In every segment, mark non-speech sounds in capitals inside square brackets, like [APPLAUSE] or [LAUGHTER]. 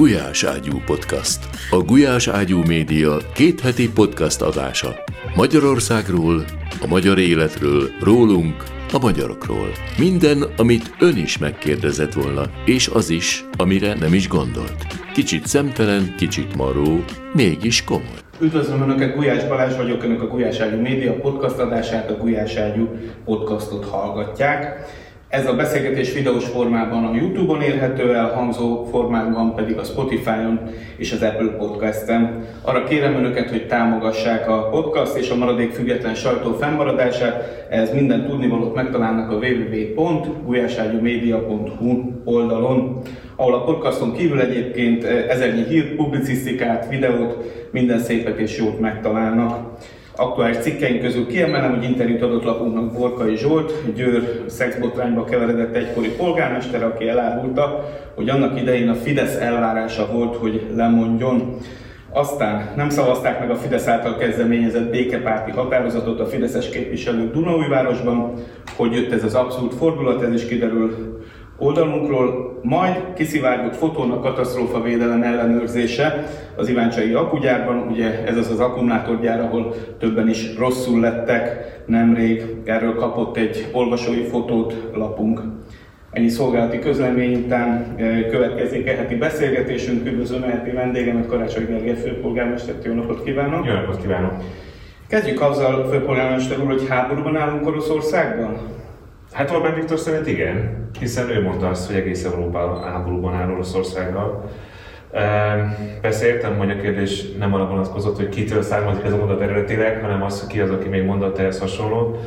Gulyás Ágyú Podcast. A Gulyás Ágyú Média kétheti podcast adása. Magyarországról, a magyar életről, rólunk, a magyarokról. Minden, amit ön is megkérdezett volna, és az is, amire nem is gondolt. Kicsit szemtelen, kicsit maró, mégis komoly. Üdvözlöm Önöket, Gulyás Balázs vagyok, Önök a Gulyás Ágyú Média podcast adását, a Gulyás Ágyú podcastot hallgatják. Ez a beszélgetés videós formában a YouTube-on érhető el, hangzó formában pedig a Spotify-on és az Apple Podcast-en. Arra kérem Önöket, hogy támogassák a podcast és a maradék független sajtó fennmaradását. Ez minden tudnivalót megtalálnak a www.gulyáságyumedia.hu oldalon, ahol a podcaston kívül egyébként ezernyi hírt, publicisztikát, videót, minden szépet és jót megtalálnak aktuális cikkeink közül kiemelem, hogy interjút adott lapunknak Borkai Zsolt, Győr szexbotrányba keveredett egykori polgármester, aki elárulta, hogy annak idején a Fidesz elvárása volt, hogy lemondjon. Aztán nem szavazták meg a Fidesz által kezdeményezett békepárti határozatot a Fideszes képviselők Dunaújvárosban, hogy jött ez az abszolút fordulat, ez is kiderül oldalunkról, majd kiszivárgott fotón a katasztrófa védelem ellenőrzése az Iváncsai akugyárban, ugye ez az az akkumulátorgyár, ahol többen is rosszul lettek nemrég, erről kapott egy olvasói fotót lapunk. Ennyi szolgálati közlemény után e, következik e heti beszélgetésünk. Üdvözlöm heti vendégemet, Karácsony Gergely főpolgármestert, jó napot kívánok! Jó napot kívánok! Kezdjük azzal, főpolgármester úr, hogy háborúban állunk Oroszországban? Hát Orbán Viktor szerint igen, hiszen ő mondta azt, hogy egész Európa háborúban áll Oroszországgal. Persze értem, hogy a kérdés nem arra vonatkozott, hogy kitől származik ez a mondat eredetileg, hanem az, hogy ki az, aki még mondott ehhez hasonlót.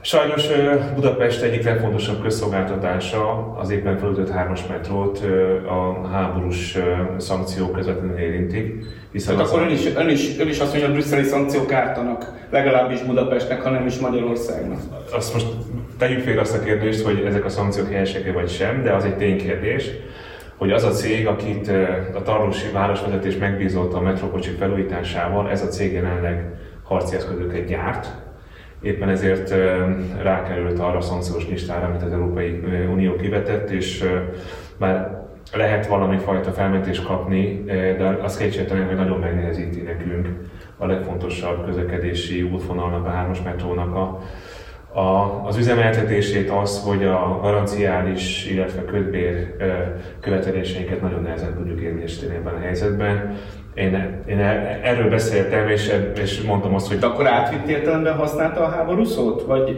Sajnos Budapest egyik legfontosabb közszolgáltatása az éppen felütött hármas metrót a háborús szankciók közvetlenül érintik. Hiszen Tehát akkor ön is, ön, is, ön is azt mondja, hogy a brüsszeli szankciók ártanak, legalábbis Budapestnek, hanem is Magyarországnak. Azt most tegyük félre azt a kérdést, hogy ezek a szankciók helyesek vagy sem, de az egy ténykérdés, hogy az a cég, akit a Tarlósi Városvezetés megbízott a metrókocsik felújításával, ez a cég jelenleg harci eszközöket gyárt, éppen ezért rákerült arra a szankciós listára, amit az Európai Unió kivetett, és már lehet valami fajta felmentést kapni, de azt kétségtelen, hogy nagyon megnehezíti nekünk a legfontosabb közlekedési útvonalnak, a hármas metrónak a, a, az üzemeltetését az, hogy a garanciális, illetve kötbér követeléseinket nagyon nehezen tudjuk érvényesíteni ebben a helyzetben. Én, én erről beszéltem, és, és mondtam azt, hogy... De akkor átvitt értelemben használta a háború szót? Vagy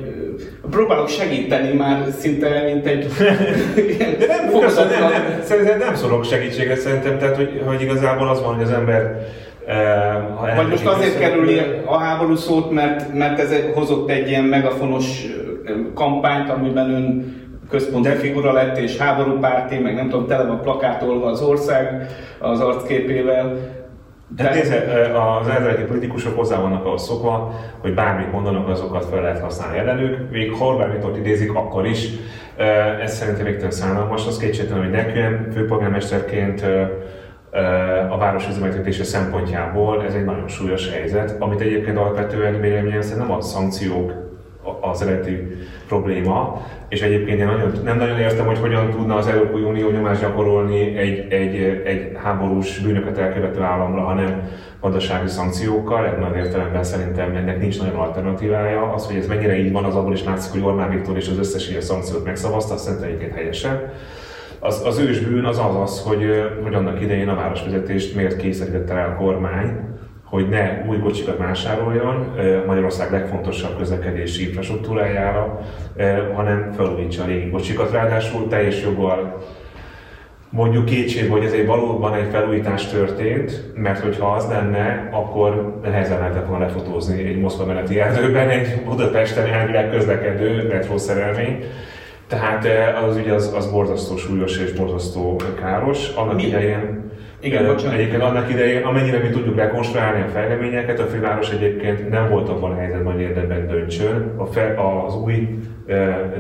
próbálok segíteni már szinte, mint egy... [LAUGHS] De nem, nem, nem, szerintem nem szorok segítségre, szerintem, tehát hogy, hogy igazából az van, hogy az ember ha Vagy most azért kerül a háború szót, mert, mert ez hozott egy ilyen megafonos kampányt, amiben ön központi De... figura lett, és háborúpárti, meg nem tudom, tele van plakátolva az ország az arcképével. De hát nézze, az ellenzéki politikusok hozzá vannak ahhoz szokva, hogy bármit mondanak, azokat fel lehet használni ellenük. Még ha Orbán Viktort idézik, akkor is. Ez szerintem végtelen szánalmas. Az kétségtelen, hogy nekem főpolgármesterként a város üzemeltetése szempontjából ez egy nagyon súlyos helyzet, amit egyébként alapvetően véleményem szerint nem a szankciók az eredeti probléma, és egyébként én nagyon, nem nagyon értem, hogy hogyan tudna az Európai Unió nyomást gyakorolni egy, egy, egy háborús bűnöket elkövető államra, hanem gazdasági szankciókkal. Ebben az értelemben szerintem ennek nincs nagyon alternatívája. Az, hogy ez mennyire így van, az abból is látszik, hogy Orbán Viktor és az összes ilyen szankciót megszavazta, azt szerintem egyébként helyesen. Az, az ős bűn az az, az hogy, hogy annak idején a városvezetést miért kényszerítette rá a kormány, hogy ne új kocsikat vásároljon Magyarország legfontosabb közlekedési infrastruktúrájára, hanem felújítsa a régi kocsikat. Ráadásul teljes joggal mondjuk kétség, hogy ez egy valóban egy felújítás történt, mert hogyha az lenne, akkor nehezen lehetett volna lefotózni egy Moszkva meneti erdőben egy Budapesten elvileg közlekedő metrószerelmény. Tehát az ugye az, az borzasztó súlyos és borzasztó káros. Annak Mi? idején igen, bocsánat. Egyébként annak idején, amennyire mi tudjuk rekonstruálni a fejleményeket, a főváros egyébként nem volt abban a helyzetben, hogy érdemben döntsön a fe, az új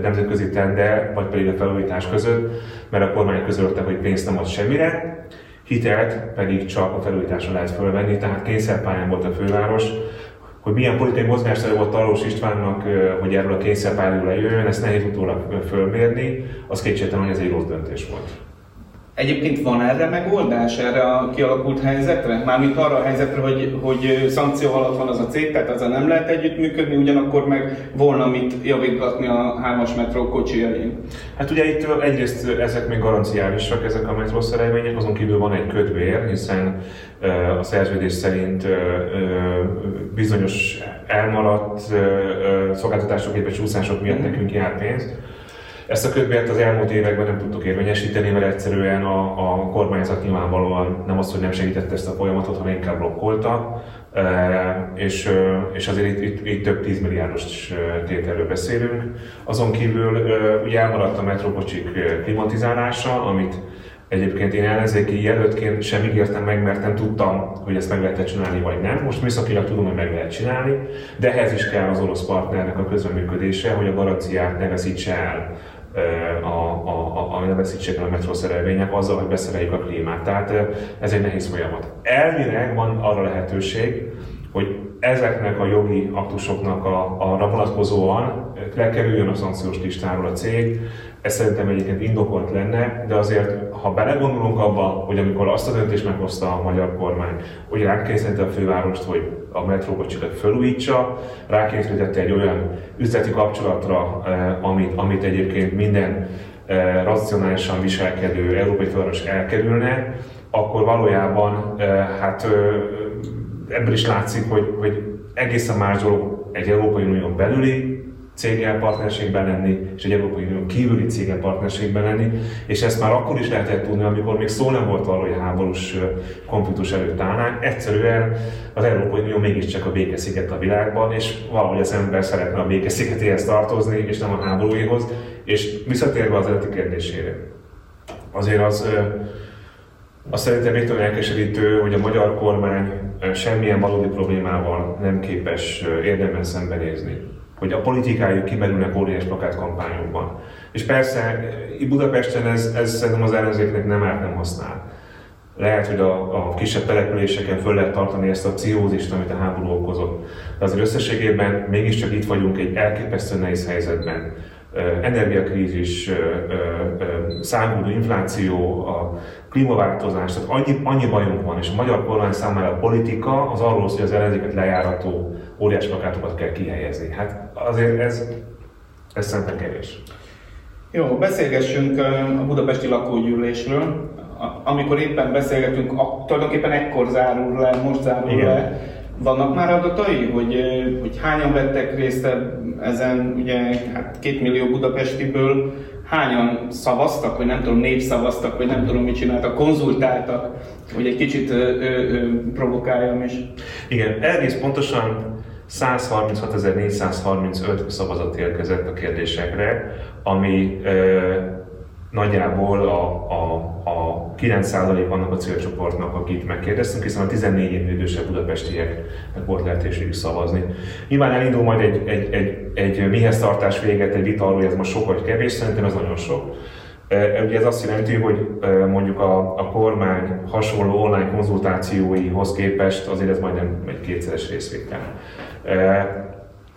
nemzetközi tender, vagy pedig a felújítás között, mert a kormány közölte, hogy pénzt nem ad semmire, hitelt pedig csak a felújításra lehet fölvenni, tehát kényszerpályán volt a főváros, hogy milyen politikai mozgástere volt Tarlós Istvánnak, hogy erről a kényszerpályáról lejöjjön, ezt nehéz utólag fölmérni, az kétségtelen, hogy ez egy rossz döntés volt Egyébként van erre megoldás, erre a kialakult helyzetre? Mármint arra a helyzetre, hogy, hogy szankció alatt van az a cég, tehát azzal nem lehet együttműködni, ugyanakkor meg volna mit javítgatni a hármas metró kocsijain. Hát ugye itt egyrészt ezek még garanciálisak, ezek a metrószerelvények, azon kívül van egy kötvér, hiszen a szerződés szerint bizonyos elmaradt szolgáltatások, illetve csúszások miatt nekünk jár pénz. Ezt a kötvért az elmúlt években nem tudtuk érvényesíteni, mert egyszerűen a, a kormányzat nyilvánvalóan nem az, hogy nem segítette ezt a folyamatot, hanem inkább blokkolta. E, és, és azért itt, itt, itt több tízmilliárdos tételről beszélünk. Azon kívül ugye elmaradt a metrokocsik klimatizálása, amit Egyébként én ellenzéki jelöltként sem ígértem meg, mert nem tudtam, hogy ezt meg lehet csinálni, vagy nem. Most műszakilag tudom, hogy meg lehet csinálni, de ehhez is kell az orosz partnernek a közreműködése, hogy a garanciát ne veszítse el a, a, a, a ne veszítsék el a metrószerelvények azzal, hogy beszereljük a klímát. Tehát ez egy nehéz folyamat. Elvileg van arra lehetőség, hogy ezeknek a jogi aktusoknak a, arra vonatkozóan lekerüljön a szankciós listáról a cég, ez szerintem egyébként indokolt lenne, de azért, ha belegondolunk abba, hogy amikor azt a döntést meghozta a magyar kormány, hogy rákényszerítette a fővárost, hogy a metrókocsikat felújítsa, rákényszerítette egy olyan üzleti kapcsolatra, eh, amit, amit egyébként minden eh, racionálisan viselkedő európai főváros elkerülne, akkor valójában eh, hát ebből is látszik, hogy, hogy egészen más dolog egy Európai Unión belüli céggel partnerségben lenni, és egy Európai Unió kívüli céggel partnerségben lenni, és ezt már akkor is lehetett tudni, amikor még szó nem volt arról, hogy háborús konfliktus előtt állnánk. Egyszerűen az Európai Unió mégiscsak a békesziget a világban, és valahogy az ember szeretne a békeszigetéhez tartozni, és nem a háborúihoz. És visszatérve az eredeti kérdésére, azért az, azt szerintem végtelen elkeserítő, hogy a magyar kormány semmilyen valódi problémával nem képes érdemben szembenézni hogy a politikájuk kimerülnek óriás plakátkampányokban. És persze, Budapesten ez, ez szerintem az ellenzéknek nem árt, nem használ. Lehet, hogy a, a kisebb településeken föl lehet tartani ezt a pszichózist, amit a háború okozott. De azért összességében mégiscsak itt vagyunk egy elképesztő nehéz helyzetben energiakrízis, száguldó infláció, a klímaváltozás, tehát annyi, annyi bajunk van, és a magyar kormány számára a politika az arról szól, hogy az ellenzéket lejárató óriás plakátokat kell kihelyezni. Hát azért ez, ez szerintem kevés. Jó, beszélgessünk a budapesti lakógyűlésről. Amikor éppen beszélgetünk, tulajdonképpen ekkor zárul le, most zárul Igen. le vannak már adatai, hogy, hogy hányan vettek részt ezen, ugye hát két millió budapestiből, hányan szavaztak, vagy nem tudom, népszavaztak, vagy nem tudom mit csináltak, konzultáltak, hogy egy kicsit ö, ö, provokáljam is. Igen, egész pontosan 136.435 szavazat érkezett a kérdésekre, ami ö, nagyjából a, a, a 9% annak a célcsoportnak, akit megkérdeztünk, hiszen a 14 évnél idősebb budapestieknek volt lehetőségük szavazni. Nyilván elindul majd egy, egy, egy, egy mihez tartás véget, egy vita arról, ez most sok vagy kevés, szerintem ez nagyon sok. Ugye ez azt jelenti, hogy mondjuk a, a kormány hasonló online konzultációihoz képest azért ez majdnem egy kétszeres részvétel.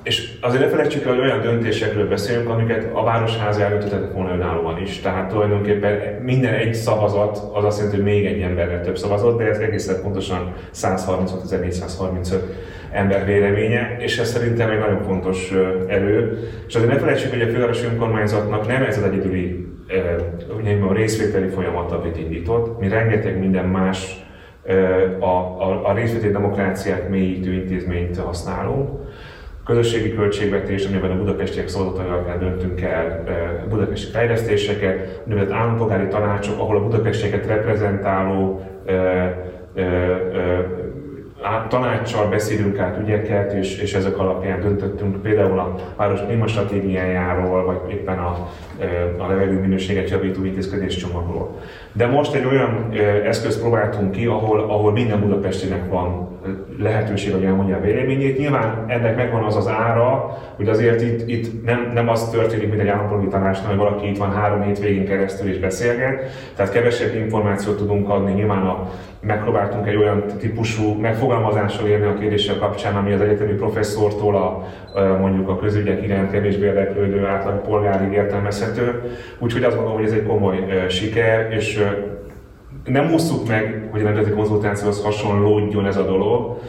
És azért ne felejtsük el, hogy olyan döntésekről beszélünk, amiket a Városház elöntetett volna önállóan is. Tehát tulajdonképpen minden egy szavazat az azt jelenti, hogy még egy emberrel több szavazat, de ez egészen pontosan 136.435 ember véleménye, és ez szerintem egy nagyon fontos erő. És azért ne felejtsük, hogy a fővárosi önkormányzatnak nem ez az egyedüli a részvételi folyamat, amit indított. Mi rengeteg minden más a, a, a részvételi demokráciát mélyítő intézményt használunk. Közösségi költségvetés, amiben a budapestiek szavazatai alapján döntünk el budapesti fejlesztéseket, úgynevezett állampolgári tanácsok, ahol a budapestieket reprezentáló tanácssal beszélünk át ügyeket, és, és ezek alapján döntöttünk például a város klímastratégiájáról, vagy éppen a, a levegő minőséget javító intézkedés csomagról. De most egy olyan eszközt próbáltunk ki, ahol, ahol minden budapestinek van lehetőség, hogy elmondja a véleményét. Nyilván ennek megvan az az ára, hogy azért itt, itt nem, nem az történik, mint egy állampolgári tanácsnál, hogy valaki itt van három hétvégén keresztül és beszélget, tehát kevesebb információt tudunk adni. Nyilván a, megpróbáltunk egy olyan típusú megfogalmazással érni a kérdéssel kapcsán, ami az egyetemi professzortól a, mondjuk a közügyek iránt kevésbé érdeklődő átlag polgárig értelmezhető. Úgyhogy azt gondolom, hogy ez egy komoly siker, és nem úsztuk meg, hogy a nemzeti konzultációhoz hasonlódjon ez a dolog.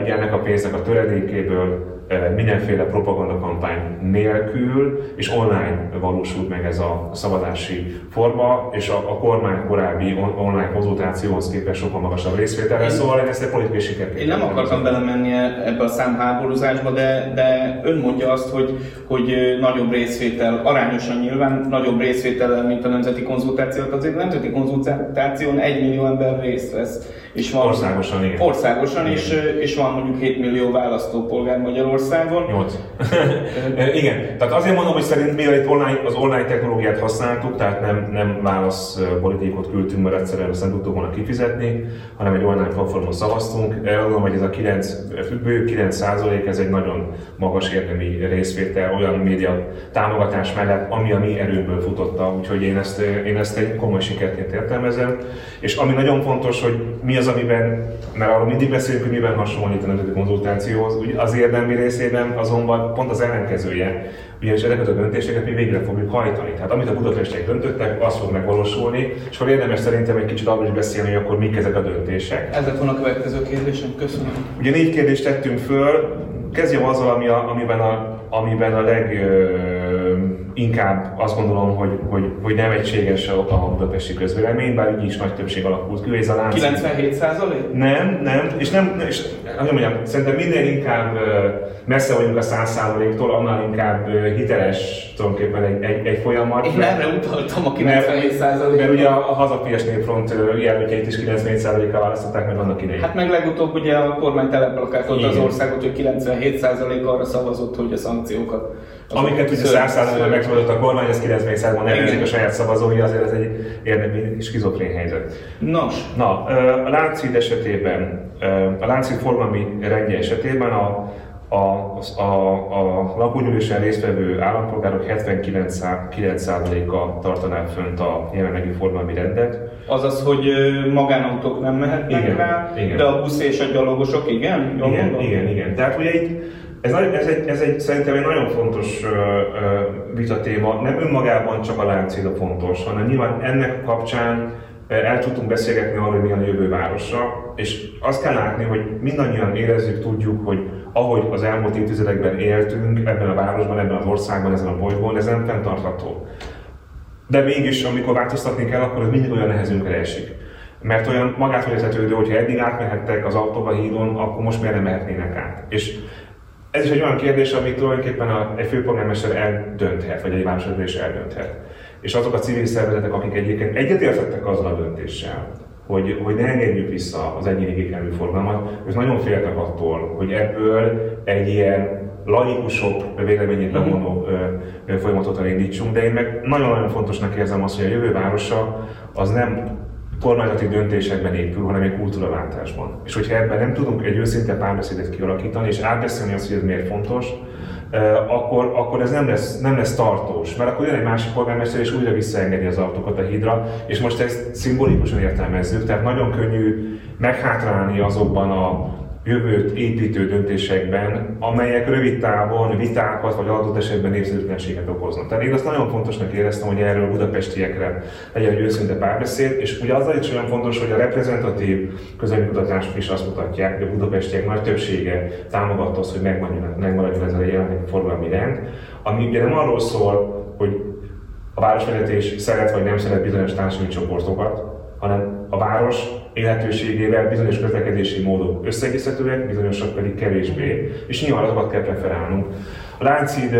Ugye ennek a pénznek a töredékéből mindenféle propagandakampány nélkül, és online valósult meg ez a szavazási forma, és a, a kormány korábbi on, online konzultációhoz képest sokkal magasabb részvételre, szóval én ezt egy politikai sikerként. Én nem akartam belemenni ebbe a számháborúzásba, de, de ön mondja azt, hogy, hogy nagyobb részvétel, arányosan nyilván nagyobb részvétel, mint a nemzeti konzultáció. Azért a nemzeti konzultáción egy millió ember részt vesz. És van, országosan, igen. Országosan, igen. És, és van mondjuk 7 millió választópolgár Magyarországon Magyarországon. [LAUGHS] 8. Igen, tehát azért mondom, hogy szerint mi itt online, az online technológiát használtuk, tehát nem, nem válaszpolitikot küldtünk, mert egyszerűen azt nem tudtuk volna kifizetni, hanem egy online platformon szavaztunk. Elmondom, hogy ez a 9, bő 9 százalék, ez egy nagyon magas érdemi részvétel olyan média támogatás mellett, ami a mi erőből futotta, úgyhogy én ezt, én ezt egy komoly sikerként értelmezem. És ami nagyon fontos, hogy mi az, amiben, mert arról mindig beszélünk, hogy miben hasonlít a nemzeti konzultációhoz, az érdemi rész részében azonban pont az ellenkezője, ugyanis ezeket a döntéseket mi végre fogjuk hajtani. Tehát amit a budapestiek döntöttek, az fog megvalósulni, és akkor érdemes szerintem egy kicsit arról is beszélni, hogy akkor mik ezek a döntések. Ez lett volna a következő kérdésem, köszönöm. Ugye négy kérdést tettünk föl, kezdjem azzal, ami a, amiben a, amiben a leg inkább azt gondolom, hogy, hogy, hogy nem egységes a, a budapesti közvélemény, bár így is nagy többség alakult ki. Ez a lánc... 97 százalék? Nem, nem, és nem, és nem mondjam, szerintem minden inkább messze vagyunk a 100 százaléktól, annál inkább hiteles tulajdonképpen egy, egy, egy folyamat. Én erre utaltam a 97 százalékot. Mert ugye a, a Hazapias Népfront jelöltjeit is 97 százalékkal választották meg annak idején. Hát meg legutóbb ugye a kormány teleplakátolta az országot, hogy 97 százalék arra szavazott, hogy a szankciókat Amiket ugye 100%-ban megszavazott a kormány, ez 90%-ban nem a saját szavazói, azért ez egy érdemi skizofrén helyzet. Nos. Na, a Lánchíd esetében, a Lánchíd forgalmi rendje esetében a, a, a, a lakógyűlésen résztvevő állampolgárok 79%-a tartaná fönt a jelenlegi forgalmi rendet. Azaz, hogy magánautók nem mehetnek igen, rá, igen. de a busz és a gyalogosok igen? Jól igen, mondom? igen, igen. Tehát ugye itt ez, ez, egy, ez egy, szerintem egy nagyon fontos uh, vita téma, nem önmagában csak a láncéda fontos, hanem nyilván ennek kapcsán el tudtunk beszélgetni arról, hogy milyen a jövő városa, és azt kell látni, hogy mindannyian érezzük, tudjuk, hogy ahogy az elmúlt évtizedekben éltünk ebben a városban, ebben az országban, ezen a bolygón, ez nem fenntartható. De mégis, amikor változtatni kell, akkor ez mindig olyan nehezünkre esik. Mert olyan magától értetődő, hogyha eddig átmehettek az autóba hídon, akkor most miért nem mehetnének át. És ez is egy olyan kérdés, amit tulajdonképpen a, egy főpolgármester eldönthet, vagy egy városvezetés eldönthet. És azok a civil szervezetek, akik egyébként egyetértettek azzal a döntéssel, hogy, hogy ne engedjük vissza az egyéni gépjármű forgalmat, ők nagyon féltek attól, hogy ebből egy ilyen laikusok véleményét mhm. bevonó folyamatot elindítsunk, de én meg nagyon-nagyon fontosnak érzem azt, hogy a jövő városa az nem kormányzati döntésekben épül, hanem egy kultúraváltásban. És hogyha ebben nem tudunk egy őszinte párbeszédet kialakítani, és átbeszélni azt, hogy ez miért fontos, akkor, akkor ez nem lesz, nem lesz tartós. Mert akkor jön egy másik polgármester, és újra visszaengedi az autókat a hídra, és most ezt szimbolikusan értelmezzük, tehát nagyon könnyű meghátrálni azokban a jövőt építő döntésekben, amelyek rövid távon vitákat vagy adott esetben népszerűtlenséget okoznak. Tehát én azt nagyon fontosnak éreztem, hogy erről a budapestiekre legyen egy őszinte párbeszéd, és ugye azzal is olyan fontos, hogy a reprezentatív közönkutatások is azt mutatják, hogy a budapestiek nagy többsége támogatta azt, hogy megmaradjon ez a jelenlegi forgalmi rend, ami ugye nem arról szól, hogy a városvezetés szeret vagy nem szeret bizonyos társadalmi csoportokat, hanem a város élhetőségével bizonyos közlekedési módok összeegészhetőek, bizonyosak pedig kevésbé, és nyilván azokat kell preferálnunk. A Láncid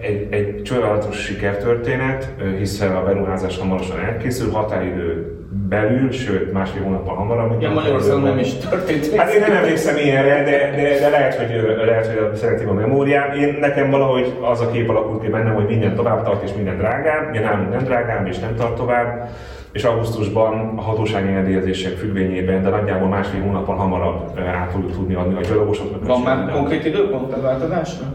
egy, egy csodálatos sikertörténet, hiszen a beruházás hamarosan elkészül, határidő belül, sőt másfél hónappal hamarabb. Ja, Magyarországon nem is történt. Hát én nem emlékszem ilyenre, de, de, de lehet, hogy, lehet, hogy szeretném a memóriám. Én nekem valahogy az a kép alakult ki bennem, hogy minden tovább tart és minden drágább. Ugye nálunk nem drágább és nem tart tovább és augusztusban a hatósági engedélyezések függvényében, de nagyjából másfél hónappal hamarabb át fogjuk tudni adni a gyalogosoknak. Van már konkrét időpont a változásra?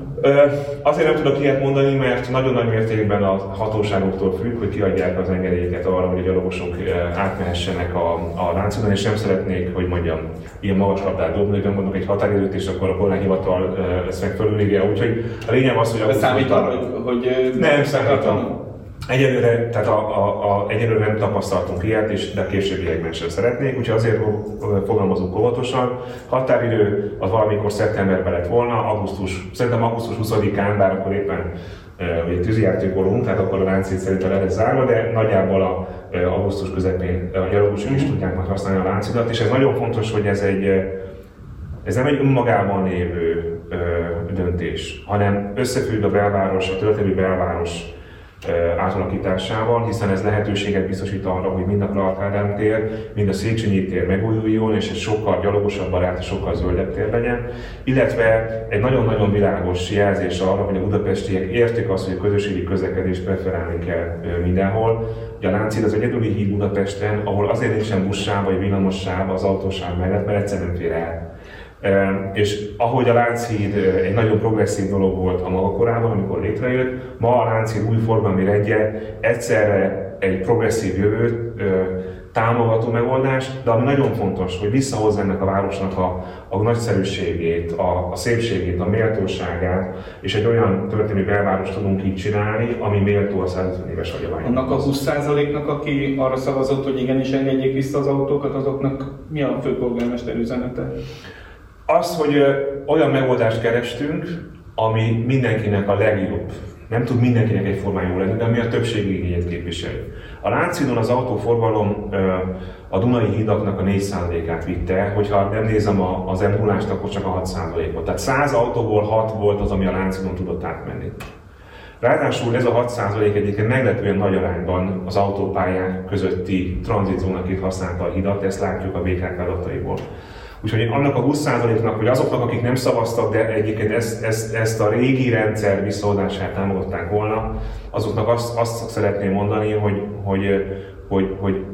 Azért nem tudok ilyet mondani, mert nagyon nagy mértékben a hatóságoktól függ, hogy kiadják az engedélyeket arra, hogy a gyalogosok átmehessenek a, a láncodon, és nem szeretnék, hogy mondjam, ilyen magas labdát dobni, hogy mondok egy határidőt, és akkor a kormányhivatal ezt meg fölülírja. Úgyhogy a lényeg az, hogy... Számít arra, hogy, hogy nem számítom. Egyelőre, tehát a, a, a, egyelőre nem tapasztaltunk ilyet, és de későbbiekben sem szeretnék, úgyhogy azért fogalmazunk óvatosan. Határidő az valamikor szeptemberben lett volna, augusztus, szerintem augusztus 20-án, bár akkor éppen ugye tűzijátékolunk, tehát akkor a láncét szerintem le lesz zárva, de nagyjából a augusztus közepén a gyalogosok is mhm. tudják majd használni a láncidat, és ez nagyon fontos, hogy ez egy ez nem egy önmagában lévő döntés, hanem összefügg a belváros, a történelmi belváros átalakításával, hiszen ez lehetőséget biztosít arra, hogy mind a Klarkádám tér, mind a Széchenyi tér megújuljon, és egy sokkal gyalogosabb barát, sokkal zöldebb tér legyen, illetve egy nagyon-nagyon világos jelzés arra, hogy a budapestiek értik azt, hogy a közösségi közlekedést preferálni kell mindenhol. Ugye a Lánchíd az egyedüli híd Budapesten, ahol azért nincsen buszsáv vagy villamossáv az autósáv mellett, mert egyszerűen fér el. És ahogy a Lánchíd egy nagyon progresszív dolog volt a maga korában, amikor létrejött, ma a Lánchíd új forgalmi rendje egyszerre egy progresszív jövőt támogató megoldás, de ami nagyon fontos, hogy visszahozza ennek a városnak a, a nagyszerűségét, a, a szépségét, a méltóságát, és egy olyan történelmi belvárost tudunk így csinálni, ami méltó a 150 éves hagyomány. Annak a 20%-nak, aki arra szavazott, hogy igenis engedjék vissza az autókat, azoknak mi a főpolgármester üzenete? Az, hogy olyan megoldást kerestünk, ami mindenkinek a legjobb. Nem tud mindenkinek egyformán jó lenni, de ami a többség igényét képviseli. A Láncidon az autóforgalom a Dunai hídaknak a 4%-át vitte, hogyha nem nézem az m akkor csak a 6%-ot. Tehát 100 autóból 6 volt az, ami a Láncidon tudott átmenni. Ráadásul ez a 6% egyébként meglepően nagy arányban az autópályák közötti tranzitzónaként használta a hidat, ezt látjuk a BKK adataiból. Úgyhogy annak a 20%-nak, hogy azoknak, akik nem szavaztak, de egyébként ezt, ezt, ezt a régi rendszer visszaadását támogatták volna, azoknak azt, azt szeretném mondani, hogy, hogy, hogy, hogy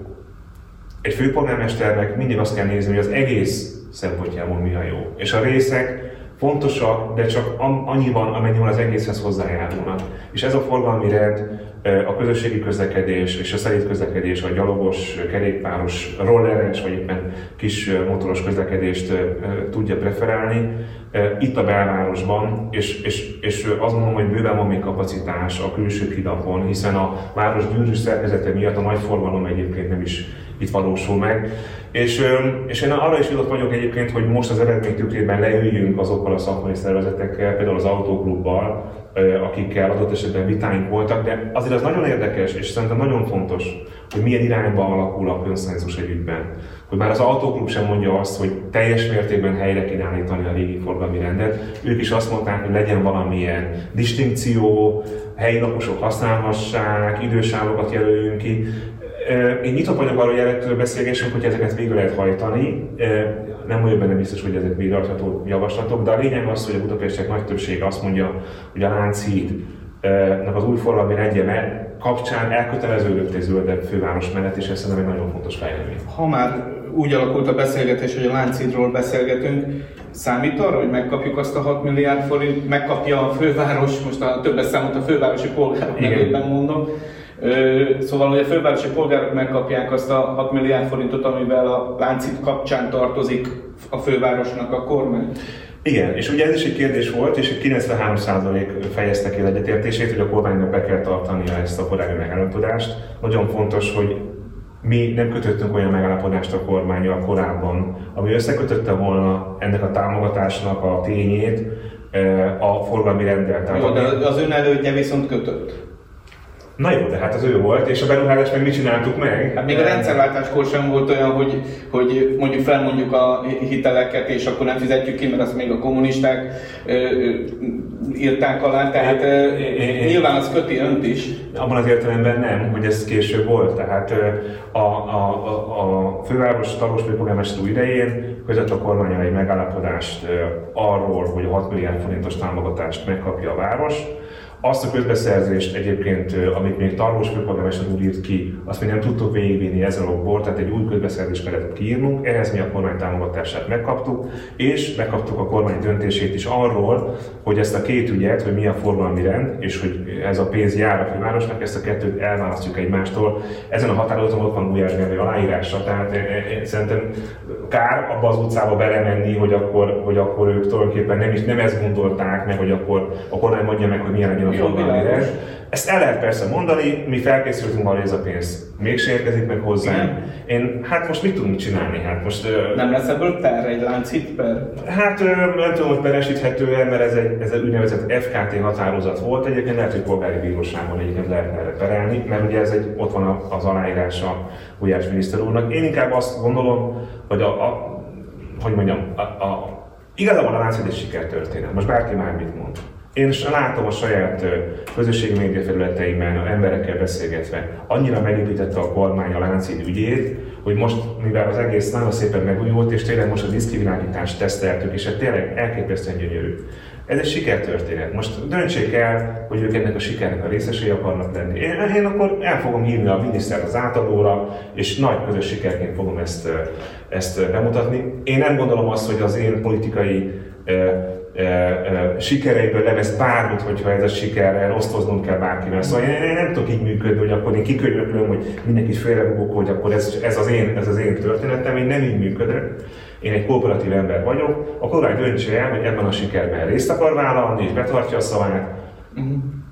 egy főpolgármesternek mindig azt kell nézni, hogy az egész szempontjából mi a jó. És a részek fontosak, de csak annyiban, amennyiben az egészhez hozzájárulnak. És ez a forgalmi rend, a közösségi közlekedés és a szerint közlekedés, a gyalogos, kerékpáros, rolleres vagy éppen kis motoros közlekedést tudja preferálni itt a belvárosban, és, és, és azt mondom, hogy bőven van még kapacitás a külső hidakon, hiszen a város gyűrűs szerkezete miatt a nagy forgalom egyébként nem is itt valósul meg. És, és én arra is jutott vagyok egyébként, hogy most az eredmény tükrében leüljünk azokkal a szakmai szervezetekkel, például az autóklubbal, akikkel adott esetben vitáink voltak, de azért az nagyon érdekes, és szerintem nagyon fontos, hogy milyen irányba alakul a konszenzus egy ügyben. Hogy már az autóklub sem mondja azt, hogy teljes mértékben helyre kéne állítani a régi forgalmi rendet. Ők is azt mondták, hogy legyen valamilyen distinkció, helyi lakosok használhassák, idősávokat jelöljünk ki. Én nyitott vagyok arra, hogy erről beszélgessünk, hogy ezeket végre lehet hajtani. Nem vagyok benne biztos, hogy ezek végrehajtható javaslatok, de a lényeg az, hogy a budapestiek nagy többsége azt mondja, hogy a Lánchíd az új forgalmi rendje kapcsán elköteleződött egy zöldebb főváros mellett, és ez szerintem egy nagyon fontos fejlemény. Ha már úgy alakult a beszélgetés, hogy a Lánchídról beszélgetünk, számít arra, hogy megkapjuk azt a 6 milliárd forint, megkapja a főváros, most a többes számot a fővárosi polgárok nevében mondom, Szóval, hogy a fővárosi polgárok megkapják azt a 6 milliárd forintot, amivel a láncit kapcsán tartozik a fővárosnak a kormány. Igen, és ugye ez is egy kérdés volt, és 93% fejezte ki egyetértését, hogy a kormánynak be kell tartania ezt a korábbi megállapodást. Nagyon fontos, hogy mi nem kötöttünk olyan megállapodást a kormányjal korábban, ami összekötötte volna ennek a támogatásnak a tényét a forgalmi rendel. Jó, de az ön elődje viszont kötött. Na jó, de hát az ő volt, és a beruházást meg mi csináltuk meg? Hát még a rendszerváltáskor sem volt olyan, hogy, hogy mondjuk felmondjuk a hiteleket, és akkor nem fizetjük ki, mert azt még a kommunisták írták alá, tehát é, é, é, nyilván az köti önt is. Abban az értelemben nem, hogy ez később volt. Tehát a, a, a, a főváros tagos főpolgármester idején között a kormányon egy megállapodást arról, hogy a 6 milliárd forintos támogatást megkapja a város, azt a közbeszerzést egyébként, amit még Tarlós főpolgármester úr írt ki, azt még nem tudtuk végigvinni ezzel okból, tehát egy új közbeszerzést kellett kiírnunk, ehhez mi a kormány támogatását megkaptuk, és megkaptuk a kormány döntését is arról, hogy ezt a két ügyet, hogy mi a forgalmi rend, és hogy ez a pénz jár a fővárosnak, ezt a kettőt elválasztjuk egymástól. Ezen a határozaton ott van Gulyás Gergely aláírása, tehát e, e, szerintem kár abba az utcába belemenni, hogy akkor, hogy akkor ők tulajdonképpen nem is nem ezt gondolták meg, hogy akkor a kormány mondja meg, hogy milyen legyen a forgalmi Ezt el lehet persze mondani, mi felkészültünk arra, hogy ez a pénz mégse érkezik meg hozzá. Én, hát most mit tudunk csinálni? Hát most, nem lesz ebből per egy láncít per? Hát nem tudom, hogy peresíthető -e, mert ez egy, ez egy úgynevezett FKT határozat volt. Egyébként lehet, hogy polgári bíróságon egyébként lehetne erre perelni, mert ugye ez egy, ott van az aláírása Gulyás miniszter úrnak. Én inkább azt gondolom, hogy a, a hogy mondjam, a, a, igazából a láncid egy sikertörténet. Most bárki már mit mond. Én látom a saját közösségi média felületeimben, a emberekkel beszélgetve, annyira megépítette a kormány a láncid ügyét, hogy most, mivel az egész nagyon szépen megújult, és tényleg most a diszkriminálást teszteltük, és ez tényleg elképesztően gyönyörű. Ez egy sikertörténet. Most döntsék el, hogy ők ennek a sikernek a részesei akarnak lenni. Én, én akkor el fogom hívni a minisztert az átadóra, és nagy közös sikerként fogom ezt, ezt bemutatni. Én nem gondolom azt, hogy az én politikai sikereiből levesz bármit, hogyha ez a siker osztoznom kell bárkivel. Szóval én, én, nem tudok így működni, hogy akkor én kikönyöklöm, hogy mindenkit félrebugok, hogy akkor ez, ez, az én, ez az én történetem, én nem így működök. Én egy kooperatív ember vagyok, a kormány döntse el, hogy ebben a sikerben részt akar vállalni, és betartja a szavát.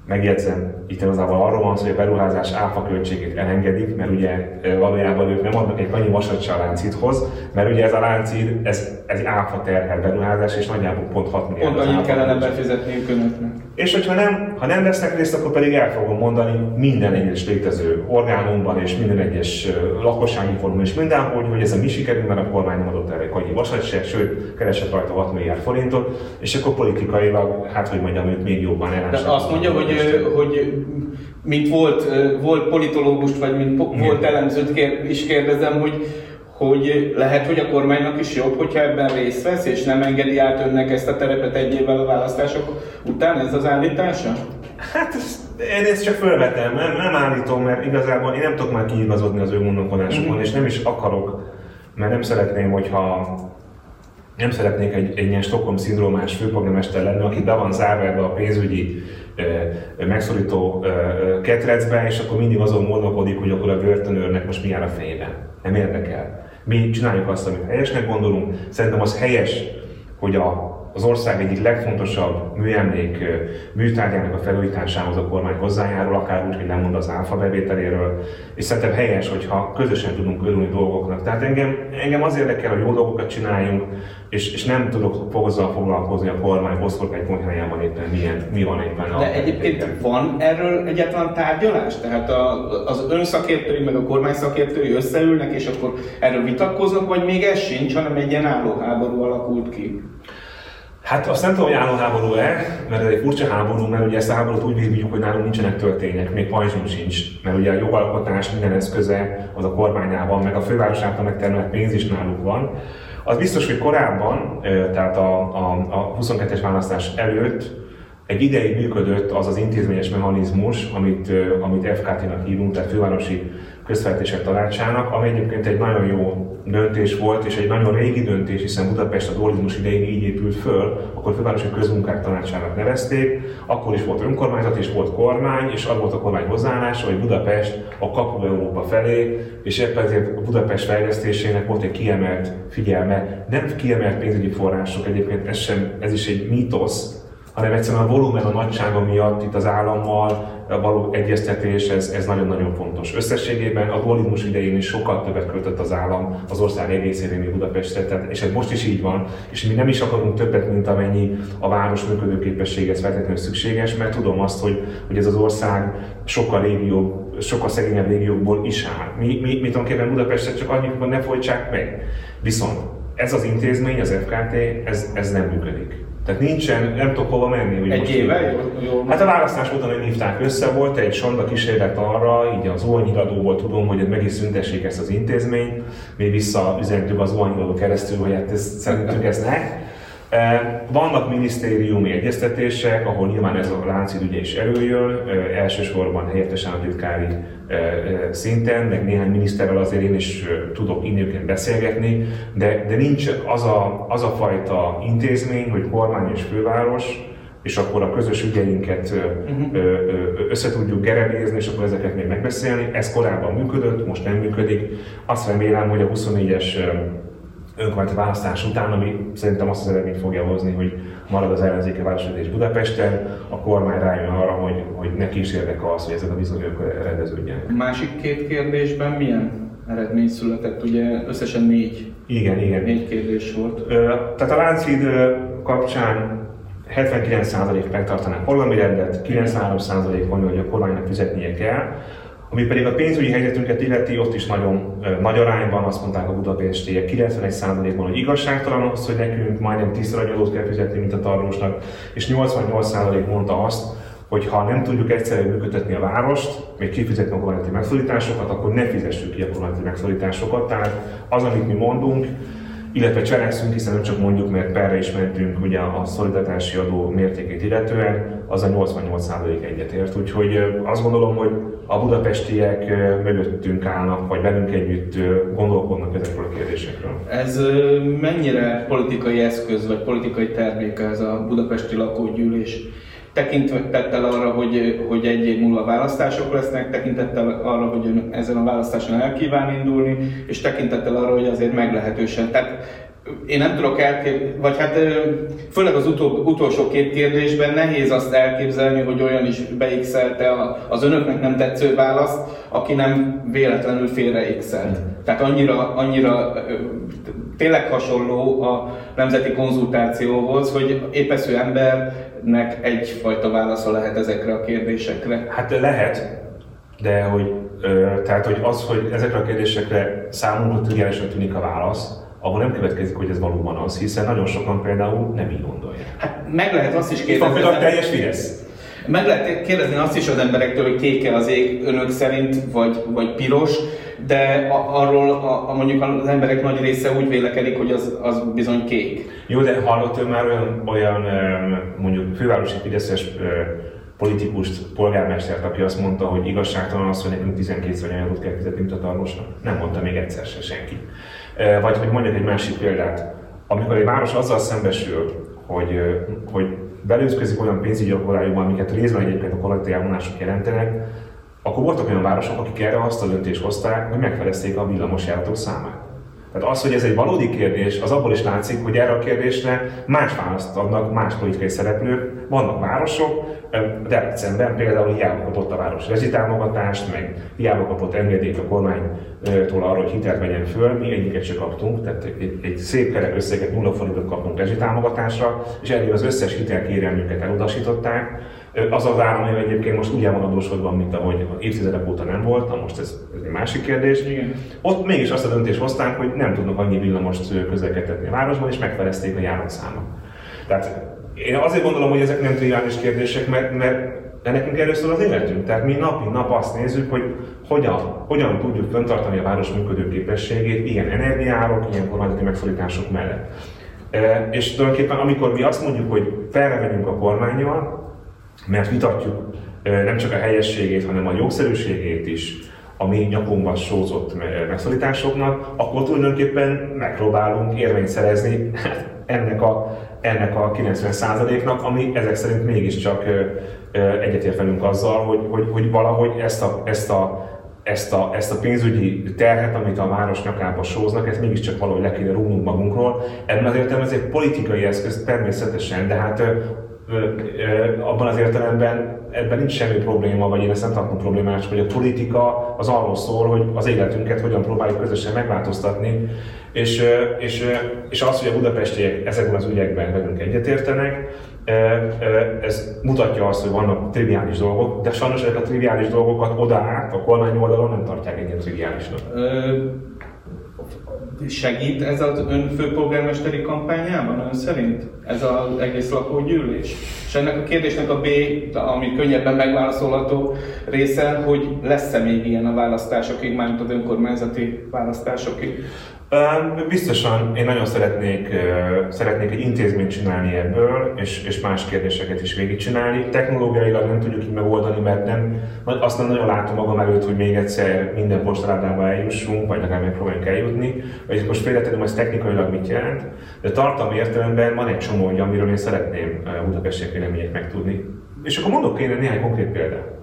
Megjegyzem, itt igazából arról van szó, hogy a beruházás áfa költségét elengedik, mert ugye valójában ők nem adnak egy annyi vasat se a láncíthoz, mert ugye ez a láncid, ez, ez egy áfa terhel beruházás, és nagyjából pont 6 milliárd. Pont annyit kellene befizetniük önöknek. És hogyha nem, ha nem vesznek részt, akkor pedig el fogom mondani minden egyes létező orgánumban és minden egyes lakossági fórumon és mindenhol, hogy ez a mi sikerünk, mert a kormány nem adott erre annyi vasat se, sőt, keresett rajta 6 milliárd forintot, és akkor politikailag, hát hogy mondjam, őt még jobban elássak. De azt mondja, hogy hogy mint volt, volt politológust, vagy mint volt elemzőt kér, is kérdezem, hogy, hogy lehet, hogy a kormánynak is jobb, hogyha ebben részt vesz, és nem engedi át önnek ezt a terepet egy évvel a választások után, ez az állítása? Hát én ezt csak felvetem, nem, nem állítom, mert igazából én nem tudok már kiigazodni az ő gondolkodásukon, mm. és nem is akarok, mert nem szeretném, hogyha nem szeretnék egy, egy ilyen Stockholm szindrómás főpolgármester lenni, aki be van zárva a pénzügyi megszorító ketrecbe, és akkor mindig azon gondolkodik, hogy akkor a börtönőrnek most mi jár a fejében. Nem érdekel. Mi csináljuk azt, amit helyesnek gondolunk. Szerintem az helyes, hogy a az ország egyik legfontosabb műemlék műtárgyának a felújításához a kormány hozzájárul, akár úgy, hogy mond az áfa bevételéről, és szerintem helyes, hogyha közösen tudunk örülni dolgoknak. Tehát engem, engem az érdekel, hogy jó dolgokat csináljunk, és, és nem tudok hozzá foglalkozni a kormány helyen van éppen milyen, mi van éppen. De egyébként éppen. van erről egyáltalán tárgyalás? Tehát a, az ön szakértői meg a kormány szakértői összeülnek, és akkor erről vitatkoznak, vagy még ez sincs, hanem egy ilyen állóháború alakult ki? Hát azt nem tudom, hogy álló háború-e, mert ez egy furcsa háború, mert ugye ezt a háborút úgy vívjuk, hogy nálunk nincsenek történtek, még pajzsunk sincs, mert ugye a jogalkotás minden eszköze az a kormányában, meg a főváros által megtermelt pénz is náluk van. Az biztos, hogy korábban, tehát a, a, a 22-es választás előtt egy ideig működött az az intézményes mechanizmus, amit, amit FKT-nak hívunk, tehát fővárosi közfeltések tanácsának, ami egyébként egy nagyon jó döntés volt, és egy nagyon régi döntés, hiszen Budapest a dualizmus idején így épült föl, akkor fővárosi közmunkák tanácsának nevezték, akkor is volt önkormányzat és volt kormány, és az volt a kormány hozzáállása, hogy Budapest a kapu Európa felé, és éppen ezért a Budapest fejlesztésének volt egy kiemelt figyelme, nem kiemelt pénzügyi források, egyébként ez, sem, ez is egy mítosz, hanem egyszerűen a volumen, a nagysága miatt itt az állammal való egyeztetés, ez, ez nagyon-nagyon fontos. Összességében a dualizmus idején is sokkal többet költött az állam az ország egészére, mint Budapestre, tehát, és ez most is így van, és mi nem is akarunk többet, mint amennyi a város működőképességhez feltétlenül szükséges, mert tudom azt, hogy, hogy ez az ország sokkal régióbb, sokkal szegényebb régiókból is áll. Mi, mi, mi tulajdonképpen Budapestet csak annyit, hogy ne folytsák meg. Viszont ez az intézmény, az FKT, ez, ez nem működik. Tehát nincsen, nem tudok hova menni. Hogy egy éve? Hát a választás után, hogy hívták össze, volt egy sonda kísérlet arra, így az óványiradóból tudom, hogy meg is szüntessék ezt az intézményt. Mi visszaüzentük az óványiradó keresztül, hogy hát ez, szerintünk ez ne. Vannak minisztériumi egyeztetések, ahol nyilván ez a láncid ugye is előjön, elsősorban helyettes e, szinten, meg néhány miniszterrel azért én is tudok innőként beszélgetni, de, de nincs az a, az a fajta intézmény, hogy kormány és főváros, és akkor a közös ügyeinket uh-huh. össze tudjuk gerebézni, és akkor ezeket még megbeszélni. Ez korábban működött, most nem működik. Azt remélem, hogy a 24-es önkormányzati választás után, ami szerintem azt az eredményt fogja hozni, hogy marad az ellenzéke városvezetés Budapesten, a kormány rájön arra, hogy, hogy neki is érdeke az, hogy ezek a viszonyok rendeződjenek. A másik két kérdésben milyen eredmény született? Ugye összesen négy, Igen, igen. négy kérdés volt. Ö, tehát a Lánchíd kapcsán 79% megtartaná forgalmi rendet, 93% mondja, hogy a kormánynak fizetnie kell, ami pedig a pénzügyi helyzetünket illeti, ott is nagyon ö, nagy arányban azt mondták a budapestiek, 91%-ban, hogy igazságtalan az, hogy nekünk majdnem tízszer annyi adót kell fizetni, mint a tarlósnak, és 88% mondta azt, hogy ha nem tudjuk egyszerűen működtetni a várost, még kifizetni a kormányzati megszorításokat, akkor ne fizessük ki a kormányzati megszorításokat. Tehát az, amit mi mondunk, illetve cselekszünk, hiszen nem csak mondjuk, mert perre is mentünk ugye a szolidaritási adó mértékét illetően, az a 88% egyetért. Úgyhogy azt gondolom, hogy a budapestiek mögöttünk állnak, vagy velünk együtt gondolkodnak ezekről a kérdésekről. Ez mennyire politikai eszköz, vagy politikai termék ez a budapesti lakógyűlés? Tekintettel arra, hogy, hogy egy év múlva választások lesznek, tekintettel arra, hogy ön ezen a választáson el kíván indulni, és tekintettel arra, hogy azért meglehetősen. Tehát én nem tudok elképzelni, vagy hát főleg az utol, utolsó két kérdésben nehéz azt elképzelni, hogy olyan is beixelte az önöknek nem tetsző választ, aki nem véletlenül félreékszelt. Tehát annyira, annyira tényleg hasonló a nemzeti konzultációhoz, hogy épesző embernek egyfajta válasza lehet ezekre a kérdésekre. Hát lehet, de hogy, ö, tehát, hogy az, hogy ezekre a kérdésekre számunkra triviálisan tűnik a válasz, abban nem következik, hogy ez valóban az, hiszen nagyon sokan például nem így gondolják. Hát meg lehet azt is van kérdezni, például a teljes Fidesz. meg lehet kérdezni azt is az emberektől, hogy kéke az ég önök szerint, vagy, vagy piros, de a, arról a, a, mondjuk az emberek nagy része úgy vélekedik, hogy az, az bizony kék. Jó, de hallott ön már olyan, olyan mondjuk fővárosi Fideszes politikust, polgármestert, aki azt mondta, hogy igazságtalan az, hogy nekünk 12 annyi adót kell fizetni, mint a tarlósnak? Nem mondta még egyszer se senki. Vagy hogy mondjak egy másik példát. Amikor egy város azzal szembesül, hogy, hogy belőzközik olyan pénzügyi akadályokban, amiket részben egyébként a kollektív elvonások jelentenek, akkor voltak olyan városok, akik erre azt a döntést hozták, hogy megfelezték a villamosjáratok számát. Tehát az, hogy ez egy valódi kérdés, az abból is látszik, hogy erre a kérdésre más választ adnak más politikai szereplők. Vannak városok, Debrecenben például hiába kapott a város rezsitámogatást, meg hiába kapott engedélyt a kormánytól arra, hogy hitelt vegyen föl, mi egyiket se kaptunk, tehát egy, egy szép kerek összeget, nulla forintot kaptunk rezsitámogatásra, és eddig az összes hitelkérelmünket elutasították. Az az állam egyébként most úgy el van adósodva, mint ahogy évtizedek óta nem volt, most ez, ez egy másik kérdés. Igen. Ott mégis azt a döntést hozták, hogy nem tudnak annyi villamost közlekedtetni a városban, és megfelezték a járatszámot. Tehát én azért gondolom, hogy ezek nem triviális kérdések, mert, mert de nekünk először az életünk. Tehát mi nap mint nap azt nézzük, hogy hogyan, hogyan tudjuk fenntartani a város működőképességét ilyen energiárok, ilyen kormányzati megszorítások mellett. E, és tulajdonképpen amikor mi azt mondjuk, hogy felrevegyünk a kormányjal, mert vitatjuk nem csak a helyességét, hanem a jogszerűségét is, a mi nyakunkban sózott megszorításoknak, akkor tulajdonképpen megpróbálunk érvényt szerezni ennek a, ennek a 90%-nak, ami ezek szerint mégiscsak egyetért velünk azzal, hogy, hogy, hogy valahogy ezt a, ezt a ezt a, ezt a pénzügyi terhet, amit a város nyakába sóznak, ezt mégiscsak valahogy le kéne rúgnunk magunkról. Ebben az értelemben ez egy politikai eszköz természetesen, de hát abban az értelemben ebben nincs semmi probléma, vagy én ezt nem tartom problémás, hogy a politika az arról szól, hogy az életünket hogyan próbáljuk közösen megváltoztatni, és, és, és az, hogy a budapestiek ezekben az ügyekben velünk egyetértenek, ez mutatja azt, hogy vannak triviális dolgok, de sajnos ezek a triviális dolgokat oda át a kormány oldalon nem tartják ennyire triviálisnak. Segít ez az ön főpolgármesteri kampányában ön szerint? Ez az egész lakógyűlés? És ennek a kérdésnek a B, ami könnyebben megválaszolható része, hogy lesz-e még ilyen a választásokig, mármint az önkormányzati választásokig? Biztosan én nagyon szeretnék, szeretnék egy intézményt csinálni ebből, és, és más kérdéseket is végigcsinálni. Technológiailag nem tudjuk így megoldani, mert nem, azt nem nagyon látom magam előtt, hogy még egyszer minden postaládába eljussunk, vagy legalább megpróbáljunk eljutni. Vagy most félretenem, ez technikailag mit jelent, de tartalmi értelemben van egy csomó, amiről én szeretném Budapestiek véleményét megtudni. És akkor mondok én néhány konkrét példát.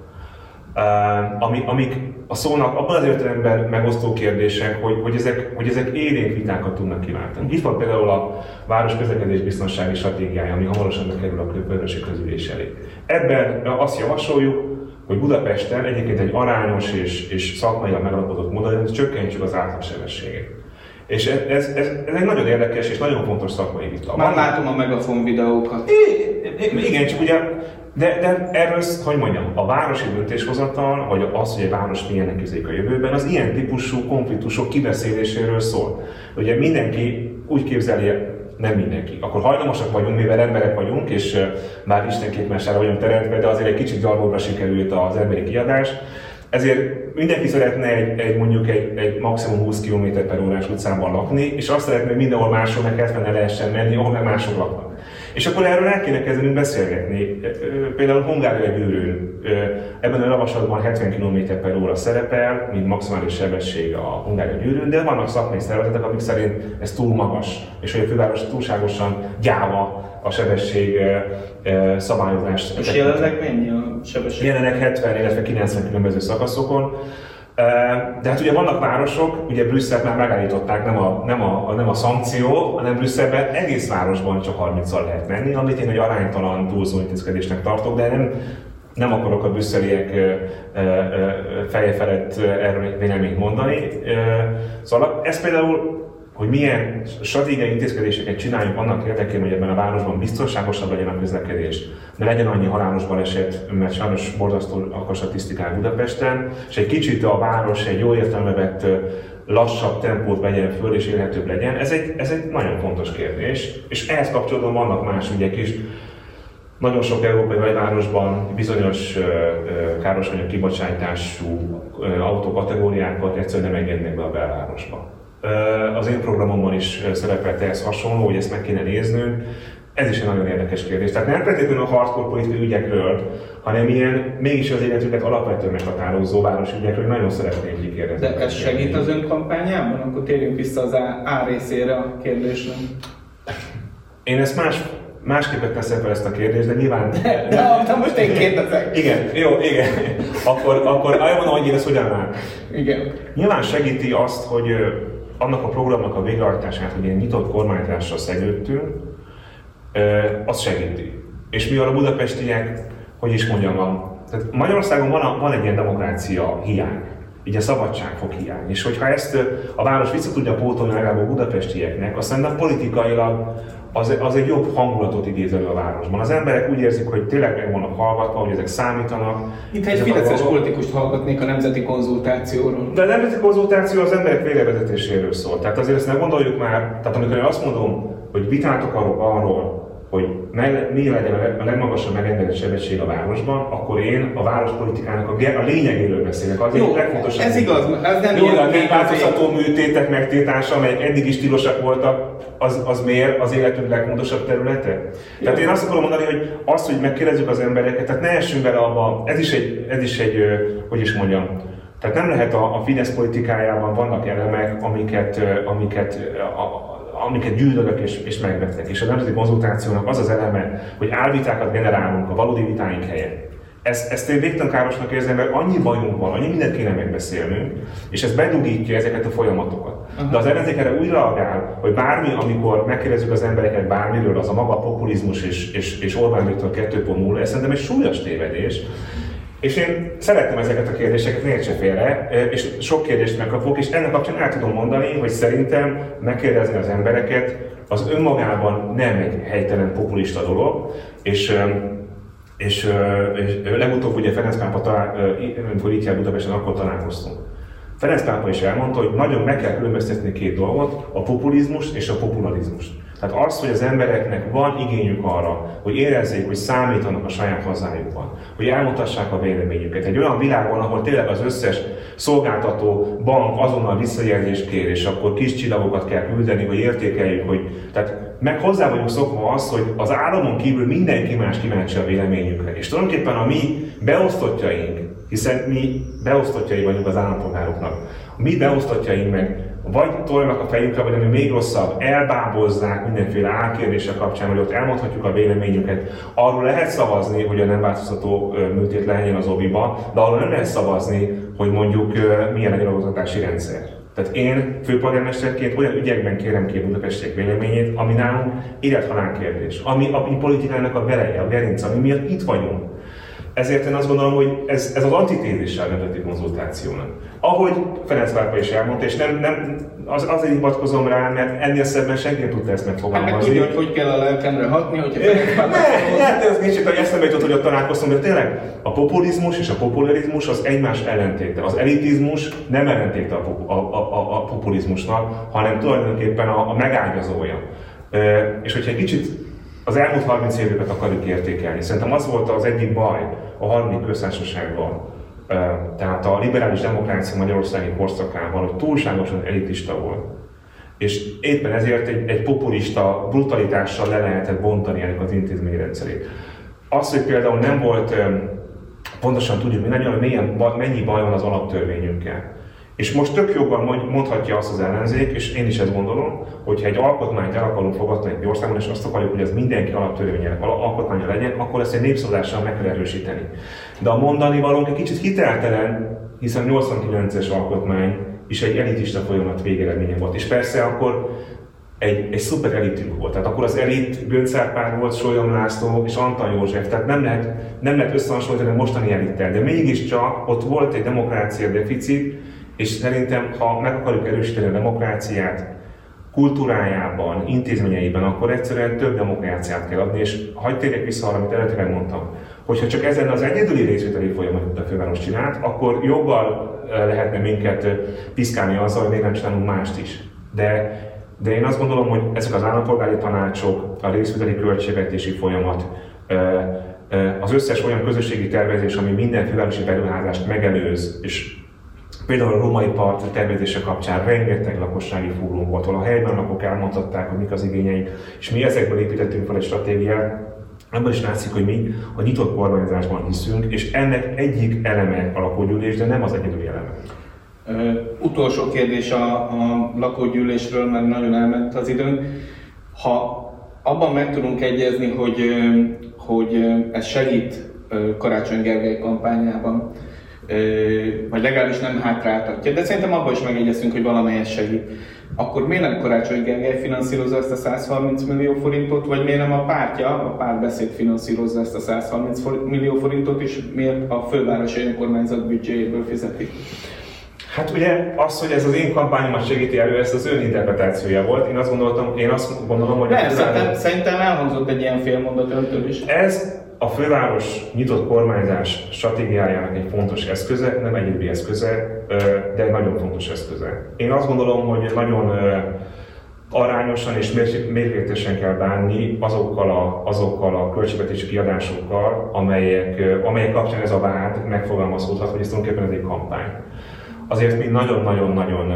Ami, amik a szónak abban az értelemben megosztó kérdések, hogy, hogy, ezek, hogy ezek élénk vitákat tudnak kiváltani. Itt van például a város közlekedés biztonsági stratégiája, ami hamarosan bekerül a különböző közülés elé. Ebben azt javasoljuk, hogy Budapesten egyébként egy arányos és, és szakmailag megalapozott módon csökkentsük az átlagsebességet. És ez, ez, ez, ez egy nagyon érdekes és nagyon fontos szakmai vita. Már látom a megafon videókat. Igen, csak ugye, de, de erről, hogy mondjam, a városi döntéshozatal, vagy az, hogy egy város milyennek közék a jövőben, az ilyen típusú konfliktusok kibeszéléséről szól. Ugye mindenki úgy képzeli nem mindenki. Akkor hajlamosak vagyunk, mivel emberek vagyunk, és már Isten képmesára vagyunk teremtve, de azért egy kicsit gyarlóra sikerült az emberi kiadás. Ezért mindenki szeretne egy, egy mondjuk egy, egy maximum 20 km per órás utcában lakni, és azt szeretné, hogy mindenhol máshol meg 70 lehessen menni, ahol meg mások laknak. És akkor erről el kéne kezdenünk beszélgetni. Például Hungária gyűrűn ebben a javaslatban 70 km per óra szerepel, mint maximális sebesség a Hungária gyűrűn, de vannak szakmai szervezetek, amik szerint ez túl magas, és hogy a főváros túlságosan gyáva a sebesség szabályozás. És jelenleg mennyi a sebesség? Jelenleg 70, illetve 90 különböző szakaszokon. De hát ugye vannak városok, ugye Brüsszelt már megállították, nem a, nem a, nem a szankció, hanem Brüsszelben egész városban csak 30-al lehet menni, amit én egy aránytalan túlzó intézkedésnek tartok, de nem, nem akarok a brüsszeliek feje felett erről véleményt mondani. Szóval ez például hogy milyen stratégiai intézkedéseket csináljunk annak érdekében, hogy ebben a városban biztonságosabb legyen a közlekedés, ne legyen annyi halálos baleset, mert sajnos borzasztó a statisztikák Budapesten, és egy kicsit a város egy jó értelme vett lassabb tempót vegyen föl és élhetőbb legyen. Ez egy, ez egy nagyon fontos kérdés, és ehhez kapcsolatban vannak más ügyek is. Nagyon sok európai nagyvárosban bizonyos károsanyag kibocsátású autókategóriákat egyszerűen nem engednek be a belvárosba az én programomban is szerepelt ehhez hasonló, hogy ezt meg kéne néznünk. Ez is egy nagyon érdekes kérdés. Tehát nem feltétlenül a hardcore politikai ügyekről, hanem ilyen mégis az életüket alapvetően meghatározó városi ügyekről nagyon szeretnék kikérdezni. De ez segít az ön kampányában? Akkor térjünk vissza az A, a részére a kérdésnek. Én ezt más, másképp teszem fel ezt a kérdést, de nyilván... [LAUGHS] De, de, de most én kérdezek. Igen, jó, igen. Akkor, akkor elmondom, hogy én ezt hogyan lát. Igen. Nyilván segíti azt, hogy annak a programnak a végrehajtását, hogy ilyen nyitott kormányzásra szegődtünk, az segíti. És mi a budapestiek, hogy is mondjam, van, tehát Magyarországon van, a, van egy ilyen demokrácia hiány, így a szabadságfok hiány. És hogyha ezt a város vissza tudja pótolni legalább a budapestieknek, azt szerintem politikailag az, az egy jobb hangulatot idéz elő a városban. Az emberek úgy érzik, hogy tényleg meg vannak hallgatva, hogy ezek számítanak. Itt egy fideszes politikust hallgatnék a nemzeti konzultációról. De a nemzeti konzultáció az emberek vélevezetéséről szól. Tehát azért ezt ne gondoljuk már, tehát amikor én azt mondom, hogy vitát akarok arról, hogy mi legyen a legmagasabb megengedett sebesség a városban, akkor én a várospolitikának a, a lényegéről beszélek. Az Jó, legfontosabb. Ez igaz, ez nem Jó, a változható műtétek megtiltása, amelyek eddig is tilosak voltak, az, az miért az életünk legfontosabb területe? Jó. Tehát én azt akarom mondani, hogy azt, hogy megkérdezzük az embereket, tehát ne essünk bele abba, ez is egy, ez is egy hogy is mondjam, tehát nem lehet a, a Fidesz politikájában vannak elemek, amiket, amiket a, amiket gyűlölök és, és megvettek. És a nemzeti konzultációnak az az eleme, hogy álvitákat generálunk a valódi vitáink helyett. Ezt, ezt én végtelen károsnak érzem, mert annyi bajunk van, annyi mindent kéne megbeszélnünk, és ez bedugítja ezeket a folyamatokat. De az ellenzék erre úgy reagál, hogy bármi, amikor megkérdezzük az embereket bármiről, az a maga populizmus és, és, és Orbán Viktor 2.0, ez szerintem egy súlyos tévedés, és én szeretem ezeket a kérdéseket, ne értse félre, és sok kérdést megkapok, és ennek kapcsán el tudom mondani, hogy szerintem megkérdezni az embereket az önmagában nem egy helytelen populista dolog, és és, és legutóbb ugye Ferenc pápa talál, amikor itt jár Budapesten, akkor találkoztunk. Ferenc pápa is elmondta, hogy nagyon meg kell különböztetni két dolgot, a populizmus és a popularizmust. Tehát az, hogy az embereknek van igényük arra, hogy érezzék, hogy számítanak a saját hazájukban, hogy elmutassák a véleményüket. Egy olyan világban, ahol tényleg az összes szolgáltató bank azonnal visszajelzést kér, és akkor kis csillagokat kell küldeni, hogy értékeljük, hogy tehát meg hozzá vagyunk szokva az, hogy az államon kívül mindenki más kíváncsi a véleményünkre. És tulajdonképpen a mi beosztottjaink, hiszen mi beosztottjai vagyunk az állampolgároknak, a mi beosztottjaink meg vagy tolnak a fejükre, vagy ami még rosszabb, elbábozzák mindenféle álkérdések kapcsán, hogy ott elmondhatjuk a véleményünket. Arról lehet szavazni, hogy a nem változtató műtét lehenjen az oviba, de arról nem lehet szavazni, hogy mondjuk milyen legyen az oktatási rendszer. Tehát én főpolgármesterként olyan ügyekben kérem ki a budapestiek véleményét, ami nálunk élethalál kérdés, ami a politikának a beleje, a gerinc, ami miatt itt vagyunk. Ezért én azt gondolom, hogy ez, ez az antitézissel nemzeti konzultációnak. Ahogy Ferenc Várpa is elmondta, és nem, nem az, azért hivatkozom rá, mert ennél szebben senki nem tudta ezt megfogalmazni. Hát meg tudja, hogy hogy kell a lelkemre hatni, hogyha Ne, lehet, ez nincs hogy eszembe jutott, hogy ott találkoztam, de tényleg a populizmus és a popularizmus az egymás ellentéte. Az elitizmus nem ellentéte a, a, a, a populizmusnak, hanem tulajdonképpen a, a megágyazója. E, és hogyha egy kicsit az elmúlt 30 évet akarjuk értékelni. Szerintem az volt az egyik baj a harmadik köztársaságban, tehát a liberális demokrácia Magyarországi korszakában, hogy túlságosan elitista volt. És éppen ezért egy, egy populista brutalitással le lehetett bontani ennek az intézményrendszerét. Az, hogy például nem volt, pontosan tudjuk hogy milyen, mennyi baj van az alaptörvényünkkel. És most tök jobban mondhatja azt az ellenzék, és én is ezt gondolom, hogyha egy alkotmányt el akarunk fogadni egy országban, és azt akarjuk, hogy ez mindenki alaptörvényének alkotmánya legyen, akkor ezt egy népszavazással meg kell erősíteni. De a mondani valónk egy kicsit hiteltelen, hiszen 89-es alkotmány is egy elitista folyamat végeredménye volt. És persze akkor egy, egy szuper elitünk volt. Tehát akkor az elit Göncárpár volt, Solyom László és Antal József. Tehát nem lehet, nem lehet összehasonlítani a mostani elittel. De mégiscsak ott volt egy demokrácia deficit, és szerintem, ha meg akarjuk erősíteni a demokráciát, kultúrájában, intézményeiben, akkor egyszerűen több demokráciát kell adni, és hagyd térjek vissza arra, amit előtte megmondtam, hogyha csak ezen az egyedüli részvételi folyamatot a főváros csinált, akkor eh, lehetne minket piszkálni azzal, hogy még nem csinálunk mást is. De, de én azt gondolom, hogy ezek az állampolgári tanácsok, a részvételi költségvetési folyamat, az összes olyan közösségi tervezés, ami minden fővárosi beruházást megelőz, és Például a római part tervezése kapcsán rengeteg lakossági fórum volt, ahol a helyben lakók elmondhatták, hogy mik az igényeik, és mi ezekből építettünk fel egy stratégiát, Ebből is látszik, hogy mi a nyitott kormányzásban hiszünk, és ennek egyik eleme a lakógyűlés, de nem az egyedüli eleme. Ö, utolsó kérdés a, a lakógyűlésről, mert nagyon elment az időnk. Ha abban meg tudunk egyezni, hogy, hogy ez segít Karácsony Gergely kampányában, vagy legalábbis nem hátráltatja, de szerintem abban is megegyeztünk, hogy valamelyes segít. Akkor miért nem Karácsony Gergely finanszírozza ezt a 130 millió forintot, vagy miért nem a pártja, a párbeszéd finanszírozza ezt a 130 millió forintot, és miért a fővárosi önkormányzat büdzséjéből fizetik? Hát ugye az, hogy ez az én kampányomat segíti elő, ez az ön interpretációja volt. Én azt gondoltam, én azt gondolom, hogy... Nem, szerintem, szerintem elhangzott egy ilyen félmondat öntől is. Ez a főváros nyitott kormányzás stratégiájának egy fontos eszköze, nem egyéb eszköze, de nagyon fontos eszköze. Én azt gondolom, hogy nagyon arányosan és mértékesen kell bánni azokkal a, azokkal a költségvetési kiadásokkal, amelyek, amelyek kapcsán ez a vád megfogalmazódhat, hogy ez tulajdonképpen ez egy kampány. Azért mi nagyon-nagyon-nagyon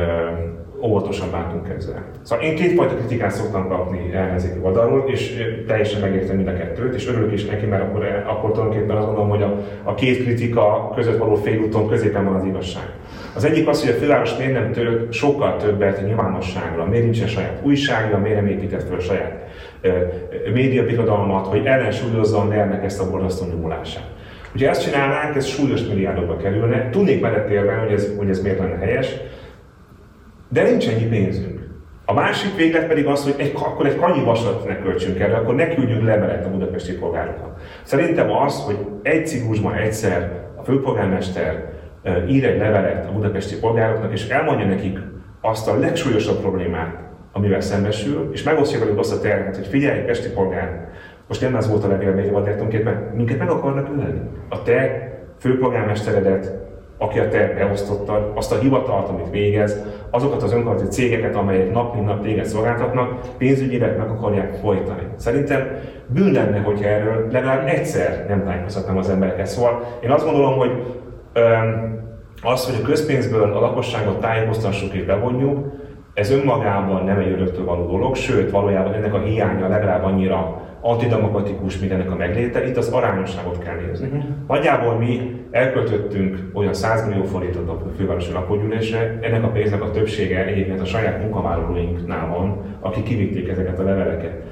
óvatosan bántunk ezzel. Szóval én kétfajta kritikát szoktam kapni ellenzéki oldalról, és teljesen megértem mind a kettőt, és örülök is neki, mert akkor, akkor tulajdonképpen azt gondolom, hogy a, a két kritika között való félúton középen van az igazság. Az egyik az, hogy a főváros miért nem tölt sokkal többet nyilvánosságra, miért nincsen saját újságra, miért nem épített fel saját média birodalmat, hogy ellensúlyozza a ezt a borzasztó nyomulását. Ugye ezt csinálnánk, ez súlyos milliárdokba kerülne. Tudnék térben, hogy ez, hogy ez miért lenne helyes, de nincs ennyi pénzünk. A másik véglet pedig az, hogy egy, akkor egy kanyi vasat ne költsünk erre, akkor ne küldjünk levelet a budapesti polgároknak. Szerintem az, hogy egy ciklusban egyszer a főpolgármester ír egy levelet a budapesti polgároknak, és elmondja nekik azt a legsúlyosabb problémát, amivel szembesül, és megosztja velük azt a terhet, hogy figyelj, Pesti polgár, most nem ez volt a levél még, de tulajdonképpen minket meg akarnak ölni. A te főpolgármesteredet, aki a te beosztottad, azt a hivatalt, amit végez, azokat az önkormányzati cégeket, amelyek nap mint nap téged szolgáltatnak, pénzügyileg meg akarják folytani. Szerintem bűn lenne, hogyha erről legalább egyszer nem tájékoztatnám az embereket. Szóval én azt gondolom, hogy öm, az, hogy a közpénzből a lakosságot tájékoztassuk és bevonjuk, Ez önmagában nem egy öröktől való dolog, sőt, valójában ennek a hiánya legalább annyira antidemokratikus, mint ennek a megléte, itt az arányosságot kell nézni. Uh-huh. Nagyjából mi elköltöttünk olyan 100 millió forintot a fővárosi lakógyűlésre, ennek a pénznek a többsége egyébként a saját munkavállalóinknál van, akik kivitték ezeket a leveleket.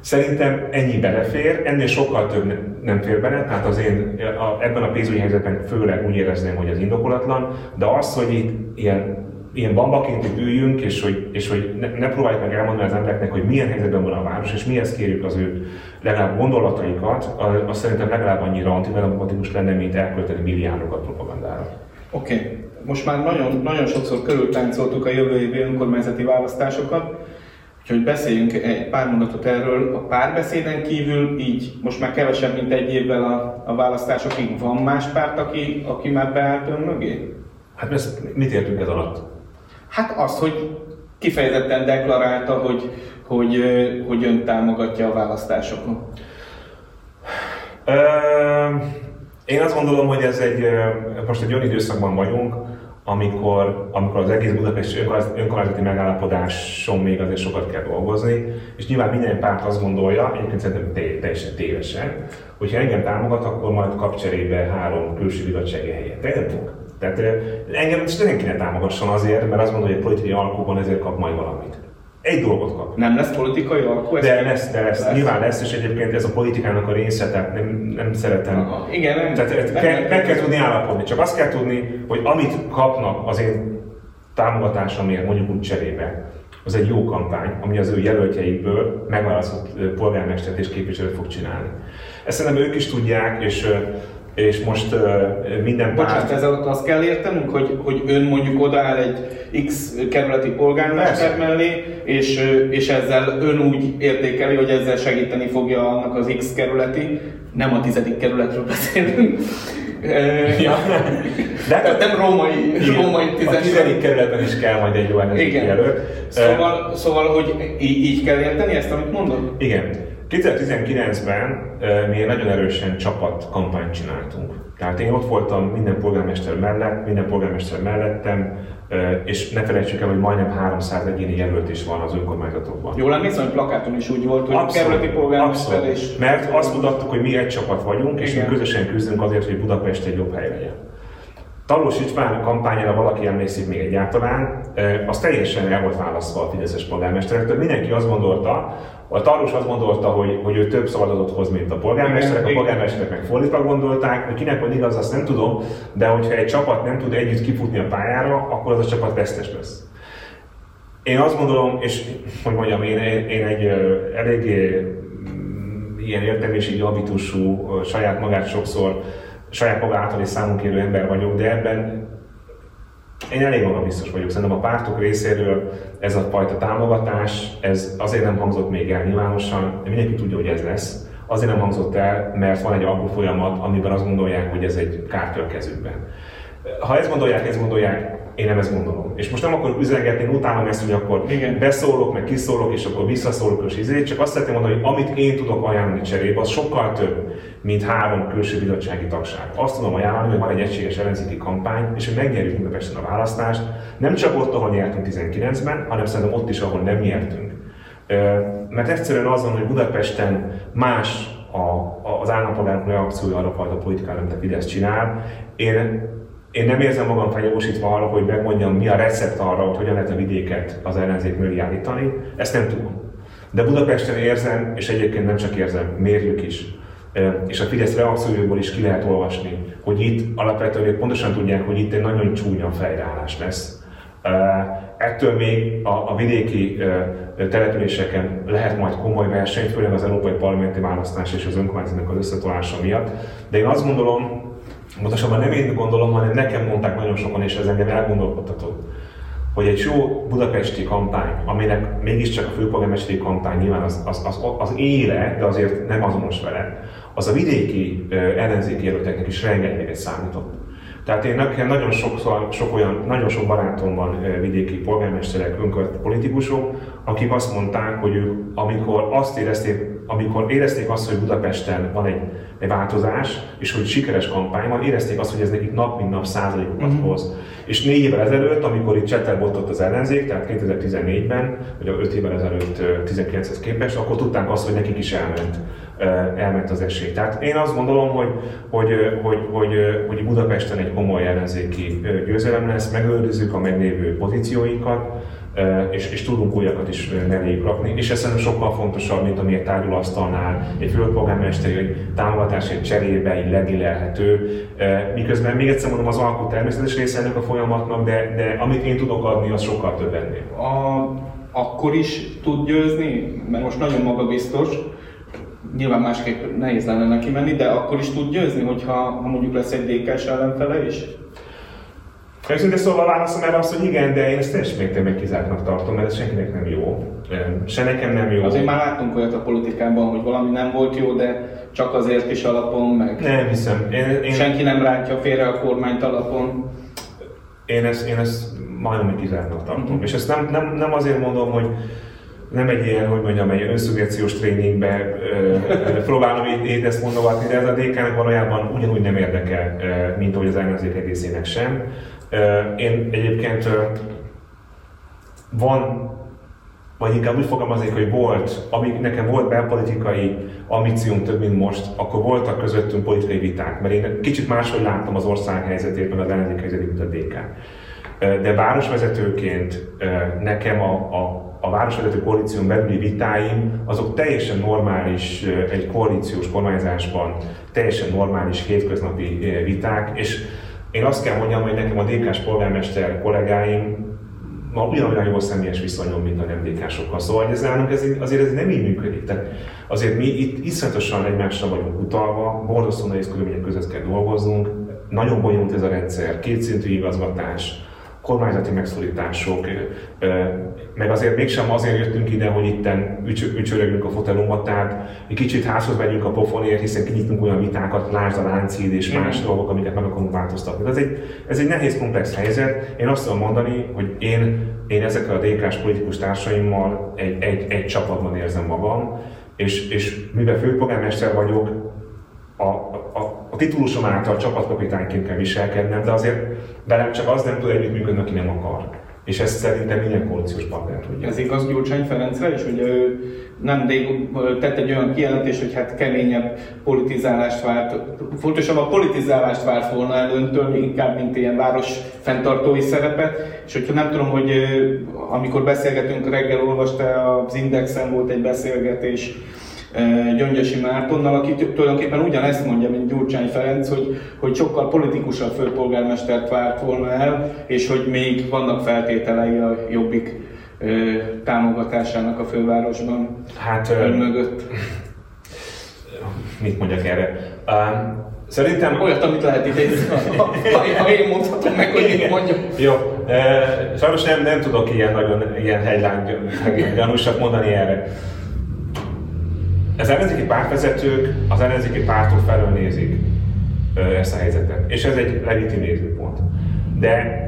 Szerintem ennyi belefér, ennél sokkal több nem fér bele, tehát az én a, ebben a pénzügyi helyzetben főleg úgy érezném, hogy ez indokolatlan, de az, hogy itt ilyen ilyen bambaként itt üljünk, és hogy, és hogy ne, ne próbáljuk meg elmondani az embereknek, hogy milyen helyzetben van a város, és mihez kérjük az ő legalább gondolataikat, az szerintem legalább annyira antidemokratikus lenne, mint elkölteni milliárdokat propagandára. Oké, okay. most már nagyon, nagyon sokszor körültáncoltuk a jövő évi önkormányzati választásokat, Úgyhogy beszéljünk egy pár mondatot erről. A párbeszéden kívül így most már kevesebb, mint egy évvel a, a választásokig van más párt, aki, aki már beállt ön mögé? Hát ezt mit értünk ez alatt? Hát azt, hogy kifejezetten deklarálta, hogy, hogy, hogy ön támogatja a választásokon. Én azt gondolom, hogy ez egy, most egy olyan időszakban vagyunk, amikor, amikor az egész budapesti önkormányzati megállapodáson még azért sokat kell dolgozni, és nyilván minden párt azt gondolja, egyébként szerintem teljesen tévesen, hogy ha engem támogat, akkor majd kap három külső bizottsági helyet. De. Tehát engem senki ne támogasson azért, mert azt gondolja, hogy egy politikai alkóban ezért kap majd valamit. Egy dolgot kap. Nem lesz politikai alkú? De lesz, de lesz. lesz. Nyilván lesz, és egyébként ez a politikának a része, tehát nem, nem szeretem. Aha, igen, nem. Tehát nem, kell, nem, meg kell tudni állapodni. Csak azt kell tudni, hogy amit kapnak az én támogatásomért, mondjuk úgy cserébe, az egy jó kampány, ami az ő jelöltjeikből megválasztott polgármestert és képviselőt fog csinálni. Ezt szerintem ők is tudják, és és most uh, minden párt... Bocsánat, ezzel azt kell értenünk, hogy, hogy ön mondjuk odaáll egy X kerületi polgármester mellé, és, és ezzel ön úgy értékeli, hogy ezzel segíteni fogja annak az X kerületi, nem a tizedik kerületről beszélünk, Ja. De hát nem római, igen, római tízes. A tizedik kerületben is kell majd egy jó jelölt. Szóval, szóval, hogy így, így kell érteni ezt, amit mondod? Igen. 2019-ben mi egy nagyon erősen csapat kampányt csináltunk. Tehát én ott voltam minden polgármester mellett, minden polgármester mellettem, és ne felejtsük el, hogy majdnem 300 egyéni jelölt is van az önkormányzatokban. Jól emlékszem, hogy plakáton is úgy volt, hogy abszolút, kerületi polgármester és... Mert azt mutattuk, hogy mi egy csapat vagyunk, és Igen. mi közösen küzdünk azért, hogy Budapest egy jobb hely legyen. Talós István kampányára valaki emlékszik még egyáltalán, az teljesen el volt választva a Fideszes polgármesterektől. Mindenki azt gondolta, a Talós azt gondolta, hogy, hogy ő több szavazatot hoz, mint a polgármesterek, a polgármesterek meg fordítva gondolták, hogy kinek van igaz, azt nem tudom, de hogyha egy csapat nem tud együtt kifutni a pályára, akkor az a csapat vesztes lesz. Én azt gondolom, és hogy mondjam, én, én egy eléggé mm, ilyen értelmiségi habitusú, saját magát sokszor saját maga által is számunk érő ember vagyok, de ebben én elég biztos vagyok. Szerintem a pártok részéről ez a fajta támogatás, ez azért nem hangzott még el nyilvánosan, de mindenki tudja, hogy ez lesz. Azért nem hangzott el, mert van egy alkú folyamat, amiben azt gondolják, hogy ez egy kártya kezükben. Ha ezt gondolják, ezt gondolják, én nem ezt gondolom. És most nem akarok üzengetni, utálom ezt, hogy akkor Igen. beszólok, meg kiszólok, és akkor visszaszólok, és izé, csak azt szeretném mondani, hogy amit én tudok ajánlani cserébe, az sokkal több, mint három külső bizottsági tagság. Azt tudom ajánlani, hogy van egy egységes ellenzéki kampány, és hogy megnyerjük Budapesten a választást, nem csak ott, ahol nyertünk 19-ben, hanem szerintem ott is, ahol nem nyertünk. Mert egyszerűen azon, hogy Budapesten más a, az állampolgárok reakciója arra a fajta politikára, amit a Fidesz csinál. Én én nem érzem magam feljogosítva arra, hogy megmondjam, mi a recept arra, hogy hogyan lehet a vidéket az ellenzék mögé állítani. Ezt nem tudom. De Budapesten érzem, és egyébként nem csak érzem, mérjük is. És a Fidesz reakciójából is ki lehet olvasni, hogy itt alapvetően pontosan tudják, hogy itt egy nagyon csúnya fejreállás lesz. Ettől még a, a vidéki településeken lehet majd komoly verseny, főleg az európai parlamenti választás és az önkormányzatnak az összetolása miatt. De én azt gondolom, Pontosabban nem én gondolom, hanem nekem mondták nagyon sokan, és ez engem elgondolkodtatott, hogy egy jó budapesti kampány, aminek mégiscsak a főpolgármesteri kampány nyilván az, az, az, az éle, de azért nem azonos vele, az a vidéki ellenzéki jelölteknek is rengeteget számított. Tehát én nekem nagyon sok, sok olyan, nagyon sok barátom van vidéki polgármesterek, önkormányzati politikusok, akik azt mondták, hogy ők, amikor azt érezték, amikor érezték azt, hogy Budapesten van egy, egy változás, és hogy sikeres kampány van, érezték azt, hogy ez nekik nap mint nap százalékokat mm-hmm. hoz. És négy évvel ezelőtt, amikor itt csetelbotott az ellenzék, tehát 2014-ben, vagy 5 évvel ezelőtt 19-hez képest, akkor tudták azt, hogy nekik is elment elment az esély. Tehát én azt gondolom, hogy, hogy, hogy, hogy, hogy Budapesten egy komoly ellenzéki győzelem lesz, megőrizzük a meglévő pozícióinkat, és, és tudunk újakat is melléjük rakni. És ez szerintem sokkal fontosabb, mint ami egy tárgyalóasztalnál, egy főpolgármesteri egy támogatás egy cserébe, egy legilelhető. Miközben még egyszer mondom, az alkot természetes része ennek a folyamatnak, de, de amit én tudok adni, az sokkal több ennél. A, akkor is tud győzni, mert most nagyon magabiztos, nyilván másképp nehéz lenne neki menni, de akkor is tud győzni, hogyha ha mondjuk lesz egy DK-s ellenfele is? Őszintén szóval válaszom erre azt, hogy igen, de én ezt teljes mértékben kizártnak tartom, mert ez senkinek nem jó. Se nekem nem jó. Azért már láttunk olyat a politikában, hogy valami nem volt jó, de csak azért is alapon, meg nem hiszem. Én, én... senki nem rántja félre a kormányt alapon. Én ezt, én ezt majdnem kizártnak tartom. Mm-hmm. És ezt nem, nem, nem azért mondom, hogy nem egy ilyen, hogy mondjam, egy önszubjekciós tréningbe próbálom itt, itt ezt mondogatni, de ez a DK-nek valójában ugyanúgy nem érdekel, mint ahogy az ellenzék egészének sem. Én egyébként van, vagy inkább úgy fogalmaznék, hogy volt, amíg nekem volt belpolitikai ambícióm több, mint most, akkor voltak közöttünk politikai viták, mert én kicsit máshogy láttam az ország helyzetét, meg az ellenzék helyzetét, mint a DK. De városvezetőként nekem a, a a városvezető koalíción belüli vitáim, azok teljesen normális, egy koalíciós kormányzásban teljesen normális hétköznapi viták, és én azt kell mondjam, hogy nekem a DK-s polgármester kollégáim ma ugyanolyan jó személyes viszonyom, mint a nem DK-sokkal. Szóval ez nálunk ez, azért ez nem így működik. Tehát azért mi itt iszonyatosan egymásra vagyunk utalva, borzasztó nehéz körülmények között kell dolgoznunk, nagyon bonyolult ez a rendszer, kétszintű igazgatás, kormányzati megszorítások, meg azért mégsem azért jöttünk ide, hogy itten ücsörögünk a fotelunkba, tehát egy kicsit házhoz megyünk a pofonért, hiszen kinyitunk olyan vitákat, lásd a láncid és más mm. dolgok, amiket meg akarunk változtatni. Ez egy, ez egy nehéz, komplex helyzet. Én azt tudom mondani, hogy én, én ezekkel a DK-s politikus társaimmal egy, egy, egy csapatban érzem magam, és, és mivel főpolgármester vagyok, a, a, titulusom által csapatkapitányként kell viselkednem, de azért velem csak az nem tud együttműködni, aki nem akar. És ezt szerintem minden koalíciós partner tudja. Ez igaz Gyurcsány Ferencre is, hogy ő nem tett egy olyan kijelentést, hogy hát keményebb politizálást várt, fontosabb a politizálást várt volna el öntől, inkább, mint ilyen város fenntartói szerepet. És hogyha nem tudom, hogy amikor beszélgetünk, reggel olvasta az Indexen volt egy beszélgetés, Gyöngyösi Mártonnal, aki tulajdonképpen ugyanezt mondja, mint Gyurcsány Ferenc, hogy, hogy sokkal politikusabb főpolgármestert várt volna el, és hogy még vannak feltételei a jobbik támogatásának a fővárosban hát, ön mögött. Mit mondjak erre? Uh, Szerintem... Olyat, amit lehet idézni, [LAUGHS] ha, ha én mondhatom meg, hogy mit mondjam. Jó. Uh, sajnos nem, nem tudok ilyen nagyon ilyen hegylány gyanúsat mondani erre. Az ellenzéki pártvezetők az ellenzéki pártok felől nézik ezt a helyzetet, és ez egy legitim nézőpont. De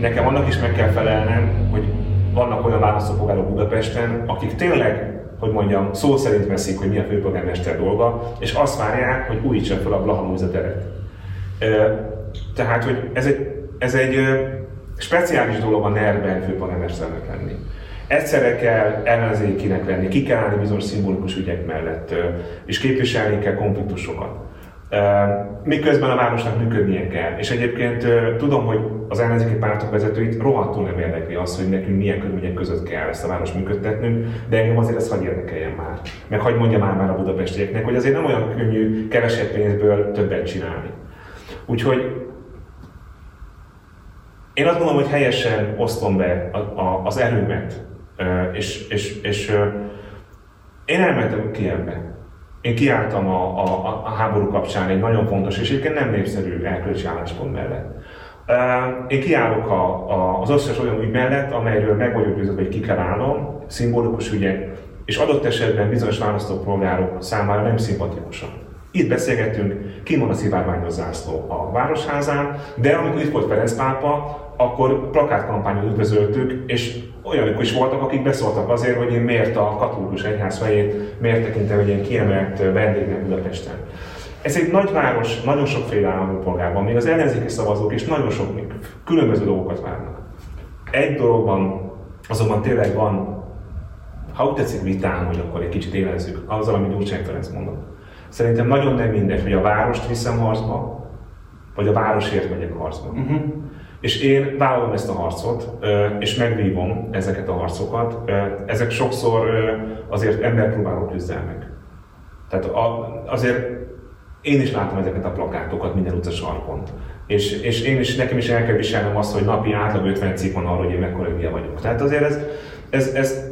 nekem annak is meg kell felelnem, hogy vannak olyan választópolgárok Budapesten, akik tényleg, hogy mondjam, szó szerint veszik, hogy mi a főpolgármester dolga, és azt várják, hogy újítsa fel a Blaha teret. Tehát, hogy ez egy, ez egy speciális dolog a NER-ben főpolgármesternek lenni. Egyszerre kell ellenzékinek lenni, ki kell állni bizonyos szimbolikus ügyek mellett, és képviselni kell konfliktusokat. Miközben a városnak működnie kell. És egyébként tudom, hogy az ellenzéki pártok vezetőit rohadtul nem érdekli az, hogy nekünk milyen körülmények között kell ezt a város működtetnünk, de engem azért ez hagyj érdekeljen már. Meg hagyd mondja már, már a budapestieknek, hogy azért nem olyan könnyű kevesebb pénzből többet csinálni. Úgyhogy én azt gondolom, hogy helyesen osztom be a, az erőmet és, és, és én elmentem Kievbe. Én kiálltam a, a, a háború kapcsán egy nagyon fontos és egyébként nem népszerű elkölcsi álláspont mellett. Én kiállok a, a, az összes olyan ügy mellett, amelyről meg vagyok győződve, hogy ki kell állnom, szimbolikus ügyek, és adott esetben bizonyos választópolgárok számára nem szimpatikusan. Itt beszélgettünk, ki a szivárványos zászló a Városházán, de amikor itt volt Ferenc pápa, akkor plakátkampányon üdvözöltük, és olyanok is voltak, akik beszóltak azért, hogy én miért a katolikus egyház fejét, miért tekintem egy ilyen kiemelt vendégnek Budapesten. Ez egy nagyváros, nagyon sokféle állampolgárban, még az ellenzéki szavazók is nagyon sok különböző dolgokat várnak. Egy dologban azonban tényleg van, ha úgy tetszik vitán, hogy akkor egy kicsit élezzük, azzal, amit Gyurcsány Ferenc mondott. Szerintem nagyon nem mindegy, hogy a várost viszem harcba, vagy a városért megyek harcba. Uh-huh. És én vállalom ezt a harcot, és megvívom ezeket a harcokat. Ezek sokszor azért emberpróbáló küzdelmek. Tehát azért én is látom ezeket a plakátokat minden utca sarkon. És, és én is, nekem is el kell viselnem azt, hogy napi átlag 50 cikk van arról, hogy én mekkora hülye vagyok. Tehát azért ez, ez, ez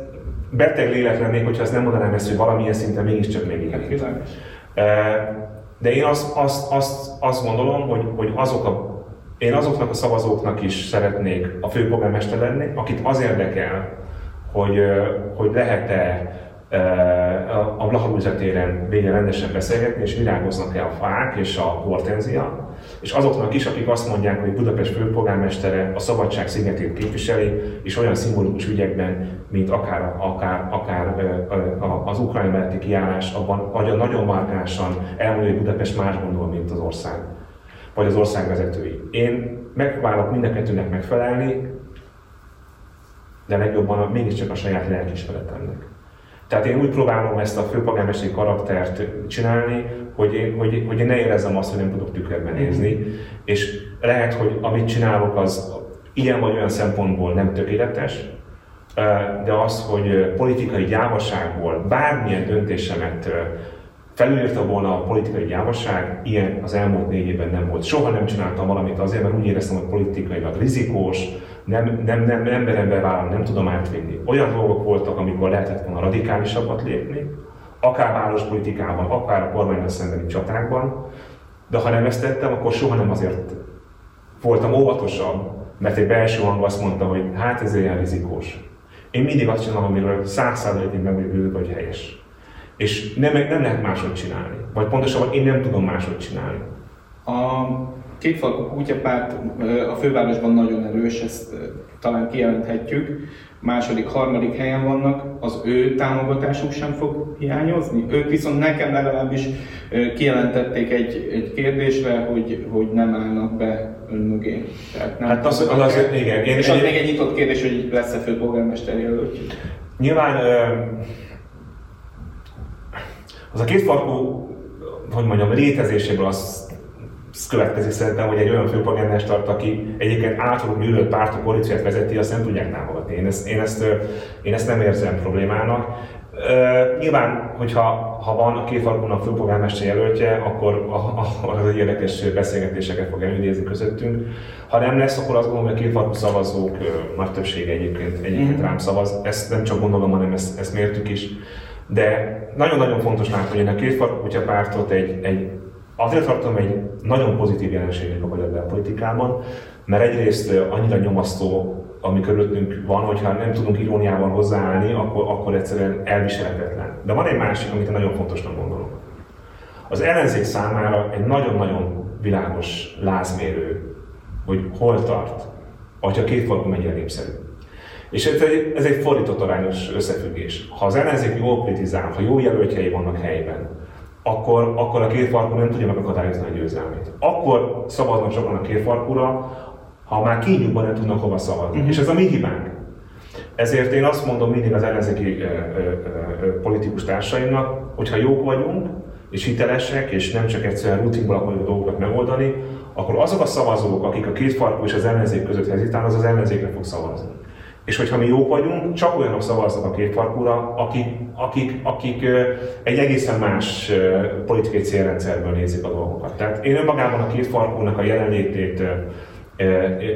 beteg lélek lennék, hogyha ezt nem mondanám ezt, hogy valamilyen szinten mégiscsak megérint. De én azt, azt, azt, azt gondolom, hogy, hogy azok a én azoknak a szavazóknak is szeretnék a főpolgármester lenni, akit az érdekel, hogy, hogy lehet-e a Blaha téren végre rendesen beszélgetni, és virágoznak-e a fák és a hortenzia, és azoknak is, akik azt mondják, hogy Budapest főpolgármestere a szabadság szigetét képviseli, és olyan szimbolikus ügyekben, mint akár, akár, akár az ukrajna melletti kiállás, abban vagy a nagyon markánsan elmondja, hogy Budapest más gondol, mint az ország, vagy az ország vezetői. Én megpróbálok mind a megfelelni, de legjobban mégiscsak a saját lelkismeretemnek. Tehát én úgy próbálom ezt a főpolgármesteri karaktert csinálni, hogy én, hogy, hogy én ne érezzem azt, hogy nem tudok tükörben nézni, és lehet, hogy amit csinálok, az ilyen vagy olyan szempontból nem tökéletes, de az, hogy politikai gyávaságból bármilyen döntésemet felülírta volna a politikai gyávaság, ilyen az elmúlt négy évben nem volt. Soha nem csináltam valamit azért, mert úgy éreztem, hogy politikailag rizikós, nem, nem, nem emberen bevállalni, nem tudom átvinni. Olyan dolgok voltak, amikor lehetett volna radikálisabbat lépni, akár várospolitikában, akár a kormányra szembeni csatákban, de ha nem ezt tettem, akkor soha nem azért voltam óvatosabb, mert egy belső hang azt mondta, hogy hát ez ilyen rizikós. Én mindig azt csinálom, amiről száz százalékig meg vagyok hogy helyes. És nem, nem lehet máshogy csinálni. Vagy pontosabban én nem tudom máshogy csinálni. A kétfalkú kutyapárt a fővárosban nagyon erős, ezt talán kijelenthetjük. Második, harmadik helyen vannak, az ő támogatásuk sem fog hiányozni. Ők viszont nekem legalábbis kijelentették egy, egy kérdésre, hogy, hogy nem állnak be ön mögé. Tehát nem hát az, az, az, az, igen. Én, és az én, még egy nyitott kérdés, hogy lesz-e főpolgármester jelölt. Nyilván az a kétfarkú, hogy mondjam, létezéséből az következik szerintem, hogy egy olyan főpolgármestert, aki egyébként általunk gyűlölt pártok koalíciót vezeti, azt nem tudják támogatni. Én ezt, én ezt, én ezt nem érzem problémának. Uh, nyilván, hogyha ha van a két farkúnak főpolgármester jelöltje, akkor, akkor az érdekes beszélgetéseket fog elindítani közöttünk. Ha nem lesz, akkor azt gondolom, hogy a két farkú szavazók uh, nagy többsége egyébként, egyébként mm. rám szavaz. Ezt nem csak gondolom, hanem ezt, ezt mértük is. De nagyon-nagyon fontos látni, hogy a két farkú pártot egy, egy Azért tartom egy nagyon pozitív jelenségnek a magyar belpolitikában, mert egyrészt annyira nyomasztó, ami körülöttünk van, hogyha nem tudunk iróniával hozzáállni, akkor, akkor egyszerűen elviselhetetlen. De van egy másik, amit nagyon fontosnak gondolok. Az ellenzék számára egy nagyon-nagyon világos lázmérő, hogy hol tart, hogyha két fordul mennyire népszerű. És ez egy, ez egy fordított arányos összefüggés. Ha az ellenzék jól kritizál, ha jó jelöltjei vannak helyben, akkor, akkor a két farkú nem tudja megakadályozni a győzelmét. Akkor szavaznak sokan a két farkúra, ha már kínjukban nem tudnak hova szavazni. Uh-huh. És ez a mi hibánk. Ezért én azt mondom mindig az ellenzéki ö, ö, ö, politikus társaimnak, hogy ha jók vagyunk, és hitelesek, és nem csak egyszerűen rutinból akarjuk dolgokat megoldani, akkor azok a szavazók, akik a két farkú és az ellenzék között hezitálnak, az az ellenzékre fog szavazni. És hogyha mi jók vagyunk, csak olyanok szavaznak a két farkúra, akik, akik, akik egy egészen más politikai célrendszerből nézik a dolgokat. Tehát én önmagában a két farkúnak a jelenlétét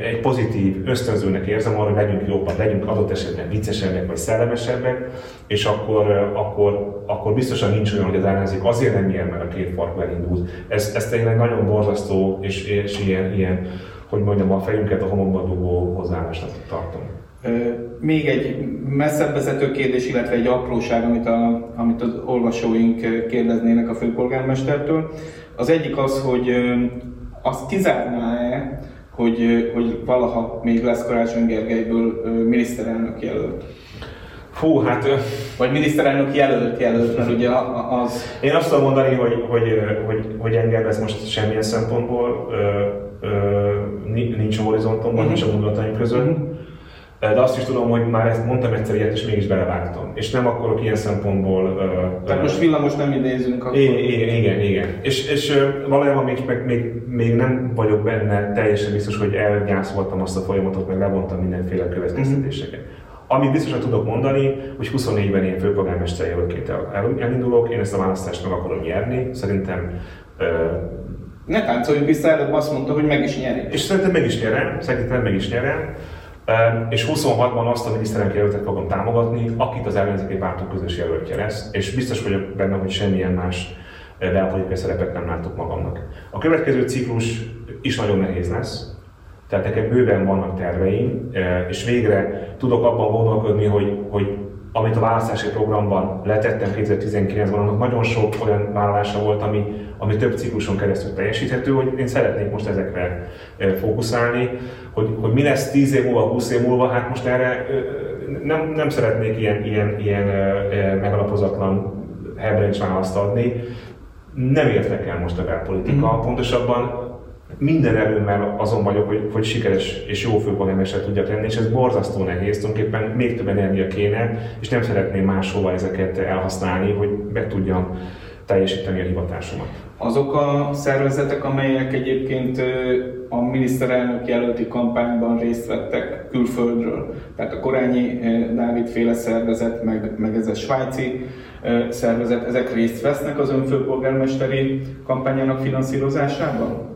egy pozitív ösztönzőnek érzem arra, hogy legyünk jobbak, legyünk adott esetben viccesebbek vagy szellemesebbek, és akkor, akkor, akkor biztosan nincs olyan, hogy az ellenzék azért nem ilyen, mert a két farkú elindult. Ez, ez tényleg nagyon borzasztó, és, és ilyen, ilyen, hogy mondjam, a fejünket a homokba dugó hozzáállásnak tartom. Még egy messzebb vezető kérdés, illetve egy apróság, amit, a, amit az olvasóink kérdeznének a főpolgármestertől. Az egyik az, hogy azt kizárná-e, hogy, hogy valaha még lesz Karácsony Gergelyből miniszterelnök jelölt? Fú, hát... Vagy miniszterelnök jelölt jelölt, mert ugye az... Én azt tudom mondani, hogy, hogy, hogy, hogy engem ez most semmilyen szempontból ö, ö, nincs a horizontomban, uh-huh. nincs a gondolataim között. Uh-huh. De azt is tudom, hogy már ezt mondtam egyszer ilyet, és mégis belevágtam. És nem akarok ilyen szempontból... Uh, Tehát most villamos nem idézünk akkor. Igen, igen, igen. És, és valójában még, meg, még, még nem vagyok benne teljesen biztos, hogy elgyászoltam azt a folyamatot, meg levontam mindenféle következtetéseket. Uh-huh. Amit biztosan tudok mondani, hogy 24-ben én főpolgármester jelöltként elindulok, én ezt a választást meg akarom nyerni. Szerintem uh, ne táncoljunk vissza, előbb azt mondta, hogy meg is nyeri. És szerintem meg is nyerem, szerintem meg is nyerem. És 26-ban azt a miniszterelnök jelöltet fogom támogatni, akit az ellenzéki pártok közös jelöltje lesz, és biztos vagyok benne, hogy semmilyen más belpolitikai szerepet nem látok magamnak. A következő ciklus is nagyon nehéz lesz, tehát nekem bőven vannak terveim, és végre tudok abban gondolkodni, hogy, hogy amit a választási programban letettem 2019-ben, annak nagyon sok olyan vállalása volt, ami, ami több cikluson keresztül teljesíthető, hogy én szeretnék most ezekre fókuszálni, hogy, hogy mi lesz 10 év múlva, 20 év múlva, hát most erre nem, nem szeretnék ilyen, ilyen, ilyen megalapozatlan hebrencs választ adni. Nem értek el most a belpolitika, mm. pontosabban minden erőmmel azon vagyok, hogy, hogy sikeres és jó főpolgármester tudjak lenni, és ez borzasztó nehéz, tulajdonképpen még több energia kéne, és nem szeretném máshova ezeket elhasználni, hogy be tudjam teljesíteni a hivatásomat. Azok a szervezetek, amelyek egyébként a miniszterelnök jelölti kampányban részt vettek külföldről, tehát a Korányi Dávid féle szervezet, meg, meg ez a svájci szervezet, ezek részt vesznek az önfőpolgármesteri kampányának finanszírozásában?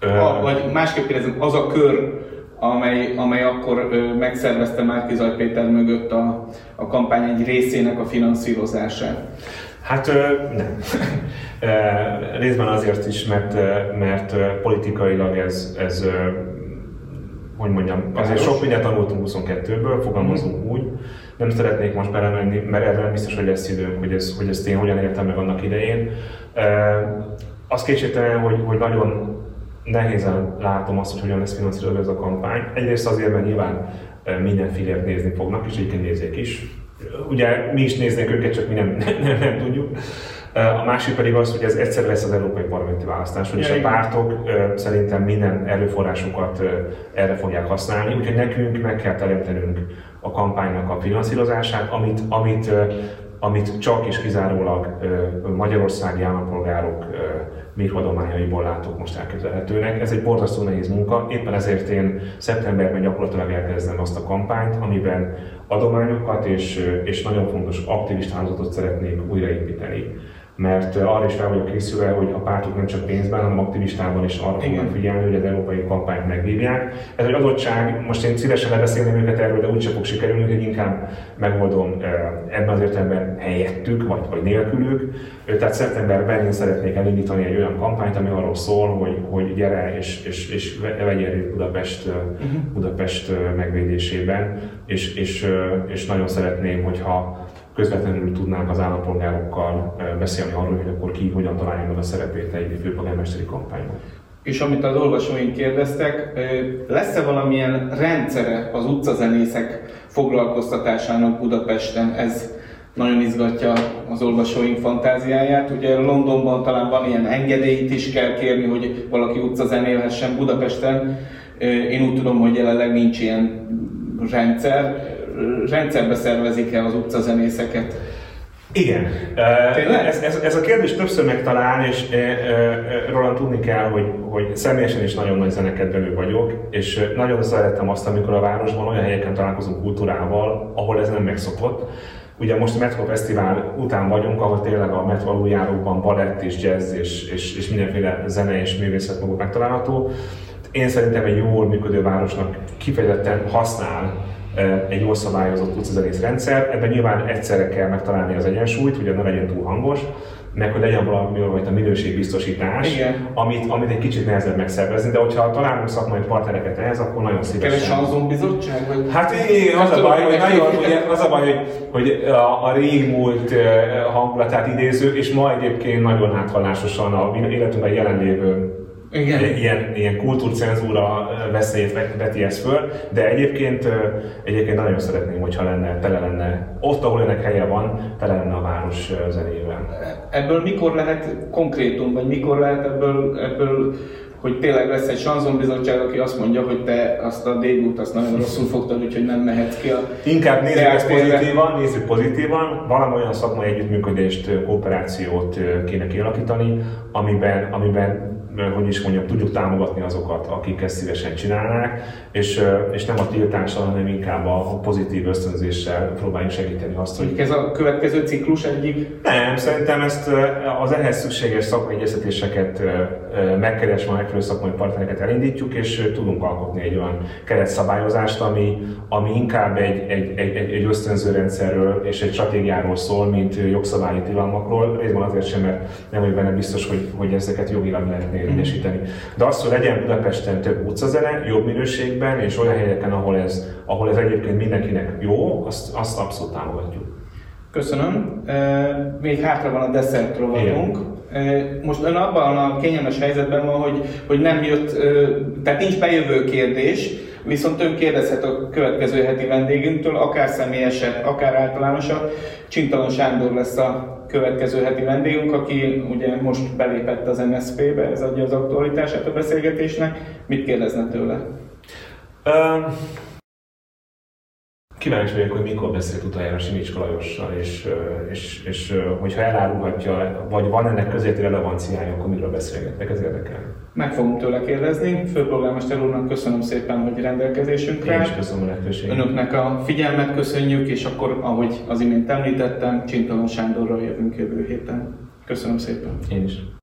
A, vagy másképp kérdezem, az a kör, amely, amely akkor ö, megszervezte Márkizaj Péter mögött a, a kampány egy részének a finanszírozását? Hát nem. [LAUGHS] Részben azért is, mert, mert politikailag ez, ez hogy mondjam, azért sok mindent tanultunk 22-ből, fogalmazunk mm. úgy. Nem szeretnék most belemenni, mert erre nem biztos, hogy lesz időm, hogy, ez, hogy ezt én hogyan értem meg annak idején. Az kétségtelen, hogy, hogy nagyon nehézen látom azt, hogy hogyan lesz finanszírozva ez a kampány. Egyrészt azért, mert nyilván minden filért nézni fognak, és egyébként nézzék is. Ugye mi is néznénk őket, csak mi nem, [LAUGHS] nem, nem tudjuk. A másik pedig az, hogy ez egyszer lesz az európai parlamenti választás, és a pártok szerintem minden erőforrásukat erre fogják használni, úgyhogy nekünk meg kell teremtenünk a kampánynak a finanszírozását, amit, amit, amit csak és kizárólag magyarországi állampolgárok mérhadományaiból látok most elképzelhetőnek. Ez egy borzasztó nehéz munka, éppen ezért én szeptemberben gyakorlatilag elkezdem azt a kampányt, amiben adományokat és, és nagyon fontos aktivist hálózatot szeretnék újraépíteni mert arra is fel vagyok készülve, hogy a pártok nem csak pénzben, hanem aktivistában is arra fognak figyelni, hogy az európai kampányt megvívják. Ez egy adottság, most én szívesen lebeszélném őket erről, de úgyse fog sikerülni, hogy inkább megoldom ebben az értelemben helyettük, vagy, vagy nélkülük. Tehát szeptemberben én szeretnék elindítani egy olyan kampányt, ami arról szól, hogy, hogy gyere és, és, és vegyél részt Budapest, uh-huh. Budapest megvédésében, és, és, és nagyon szeretném, hogyha közvetlenül tudnánk az állampolgárokkal beszélni arról, hogy akkor ki hogyan találja meg a szerepét egy főpolgármesteri kampányban. És amit az olvasóink kérdeztek, lesz-e valamilyen rendszere az utcazenészek foglalkoztatásának Budapesten? Ez nagyon izgatja az olvasóink fantáziáját. Ugye Londonban talán van ilyen engedélyt is kell kérni, hogy valaki utcazenélhessen Budapesten. Én úgy tudom, hogy jelenleg nincs ilyen rendszer rendszerbe szervezik-e az utcazenészeket? Igen. Ez, ez, ez a kérdés többször megtalál, és rólam tudni kell, hogy, hogy személyesen is nagyon nagy zenekedvelő vagyok, és nagyon szeretem azt, amikor a városban olyan helyeken találkozunk kultúrával, ahol ez nem megszokott. Ugye most a Metro Fesztivál után vagyunk, ahol tényleg a Metro aluljárókban balett és jazz és, és, és mindenféle zene és művészet maguk megtalálható. Én szerintem egy jól működő városnak kifejezetten használ egy jól szabályozott utcazenész rendszer. Ebben nyilván egyszerre kell megtalálni az egyensúlyt, hogy ne legyen túl hangos, meg hogy legyen valami a minőségbiztosítás, Igen. amit, amit egy kicsit nehezebb megszervezni, de hogyha találunk szakmai partnereket ehhez, akkor nagyon szívesen. Kell egy sanzonbizottság? Vagy... Hát igen, az, a baj, hogy nagyon, ugye, az a baj, hogy, hogy a, a régmúlt hangulatát idéző, és ma egyébként nagyon áthallásosan a életünkben jelenlévő igen. Ilyen, ilyen kultúrcenzúra veszélyt veti ezt föl, de egyébként, egyébként nagyon szeretném, hogyha lenne, tele lenne, ott, ahol ennek helye van, tele lenne a város zenével. Ebből mikor lehet konkrétum, vagy mikor lehet ebből, ebből hogy tényleg lesz egy sanzonbizottság, aki azt mondja, hogy te azt a début azt nagyon rosszul fogtad, úgyhogy nem mehetsz ki a Inkább nézzük ezt pozitívan, nézzük pozitívan, valami olyan szakmai együttműködést, kooperációt kéne kialakítani, amiben, amiben hogy is mondjam, tudjuk támogatni azokat, akik ezt szívesen csinálnák, és, és nem a tiltással, hanem inkább a pozitív ösztönzéssel próbáljuk segíteni azt, hogy... Ez a következő ciklus egyik? Nem, szerintem ezt az ehhez szükséges szakmai egyeztetéseket megkeresve a megfelelő szakmai partnereket elindítjuk, és tudunk alkotni egy olyan keretszabályozást, ami, ami inkább egy, egy, egy, egy ösztönző rendszerről és egy stratégiáról szól, mint jogszabályi tilalmakról. Részben azért sem, mert nem vagyok benne biztos, hogy, hogy ezeket jogilag lehetne érvényesíteni. De az, hogy legyen Budapesten több utcazene, jobb minőségben, és olyan helyeken, ahol ez, ahol ez egyébként mindenkinek jó, azt, azt abszolút támogatjuk. Köszönöm. Még hátra van a desszert rovatunk. Most ön abban a kényelmes helyzetben van, hogy, hogy nem jött, tehát nincs bejövő kérdés, viszont ön kérdezhet a következő heti vendégünktől, akár személyesebb, akár általánosabb. Csintalan Sándor lesz a következő heti vendégünk, aki ugye most belépett az MSZP-be, ez adja az aktualitását a beszélgetésnek. Mit kérdezne tőle? Um, kíváncsi vagyok, hogy mikor beszélt utoljára Simics Lajossal, és, és, és hogyha elárulhatja, vagy van ennek közéti relevanciája, akkor miről beszélgetnek, ez érdekel. Meg fogunk tőle kérdezni. Főpolgármester úrnak köszönöm szépen, hogy rendelkezésünkre. Én is köszönöm a lehetőséget. Önöknek a figyelmet köszönjük, és akkor, ahogy az imént említettem, Csintalon Sándorral jövünk jövő héten. Köszönöm szépen. Én is.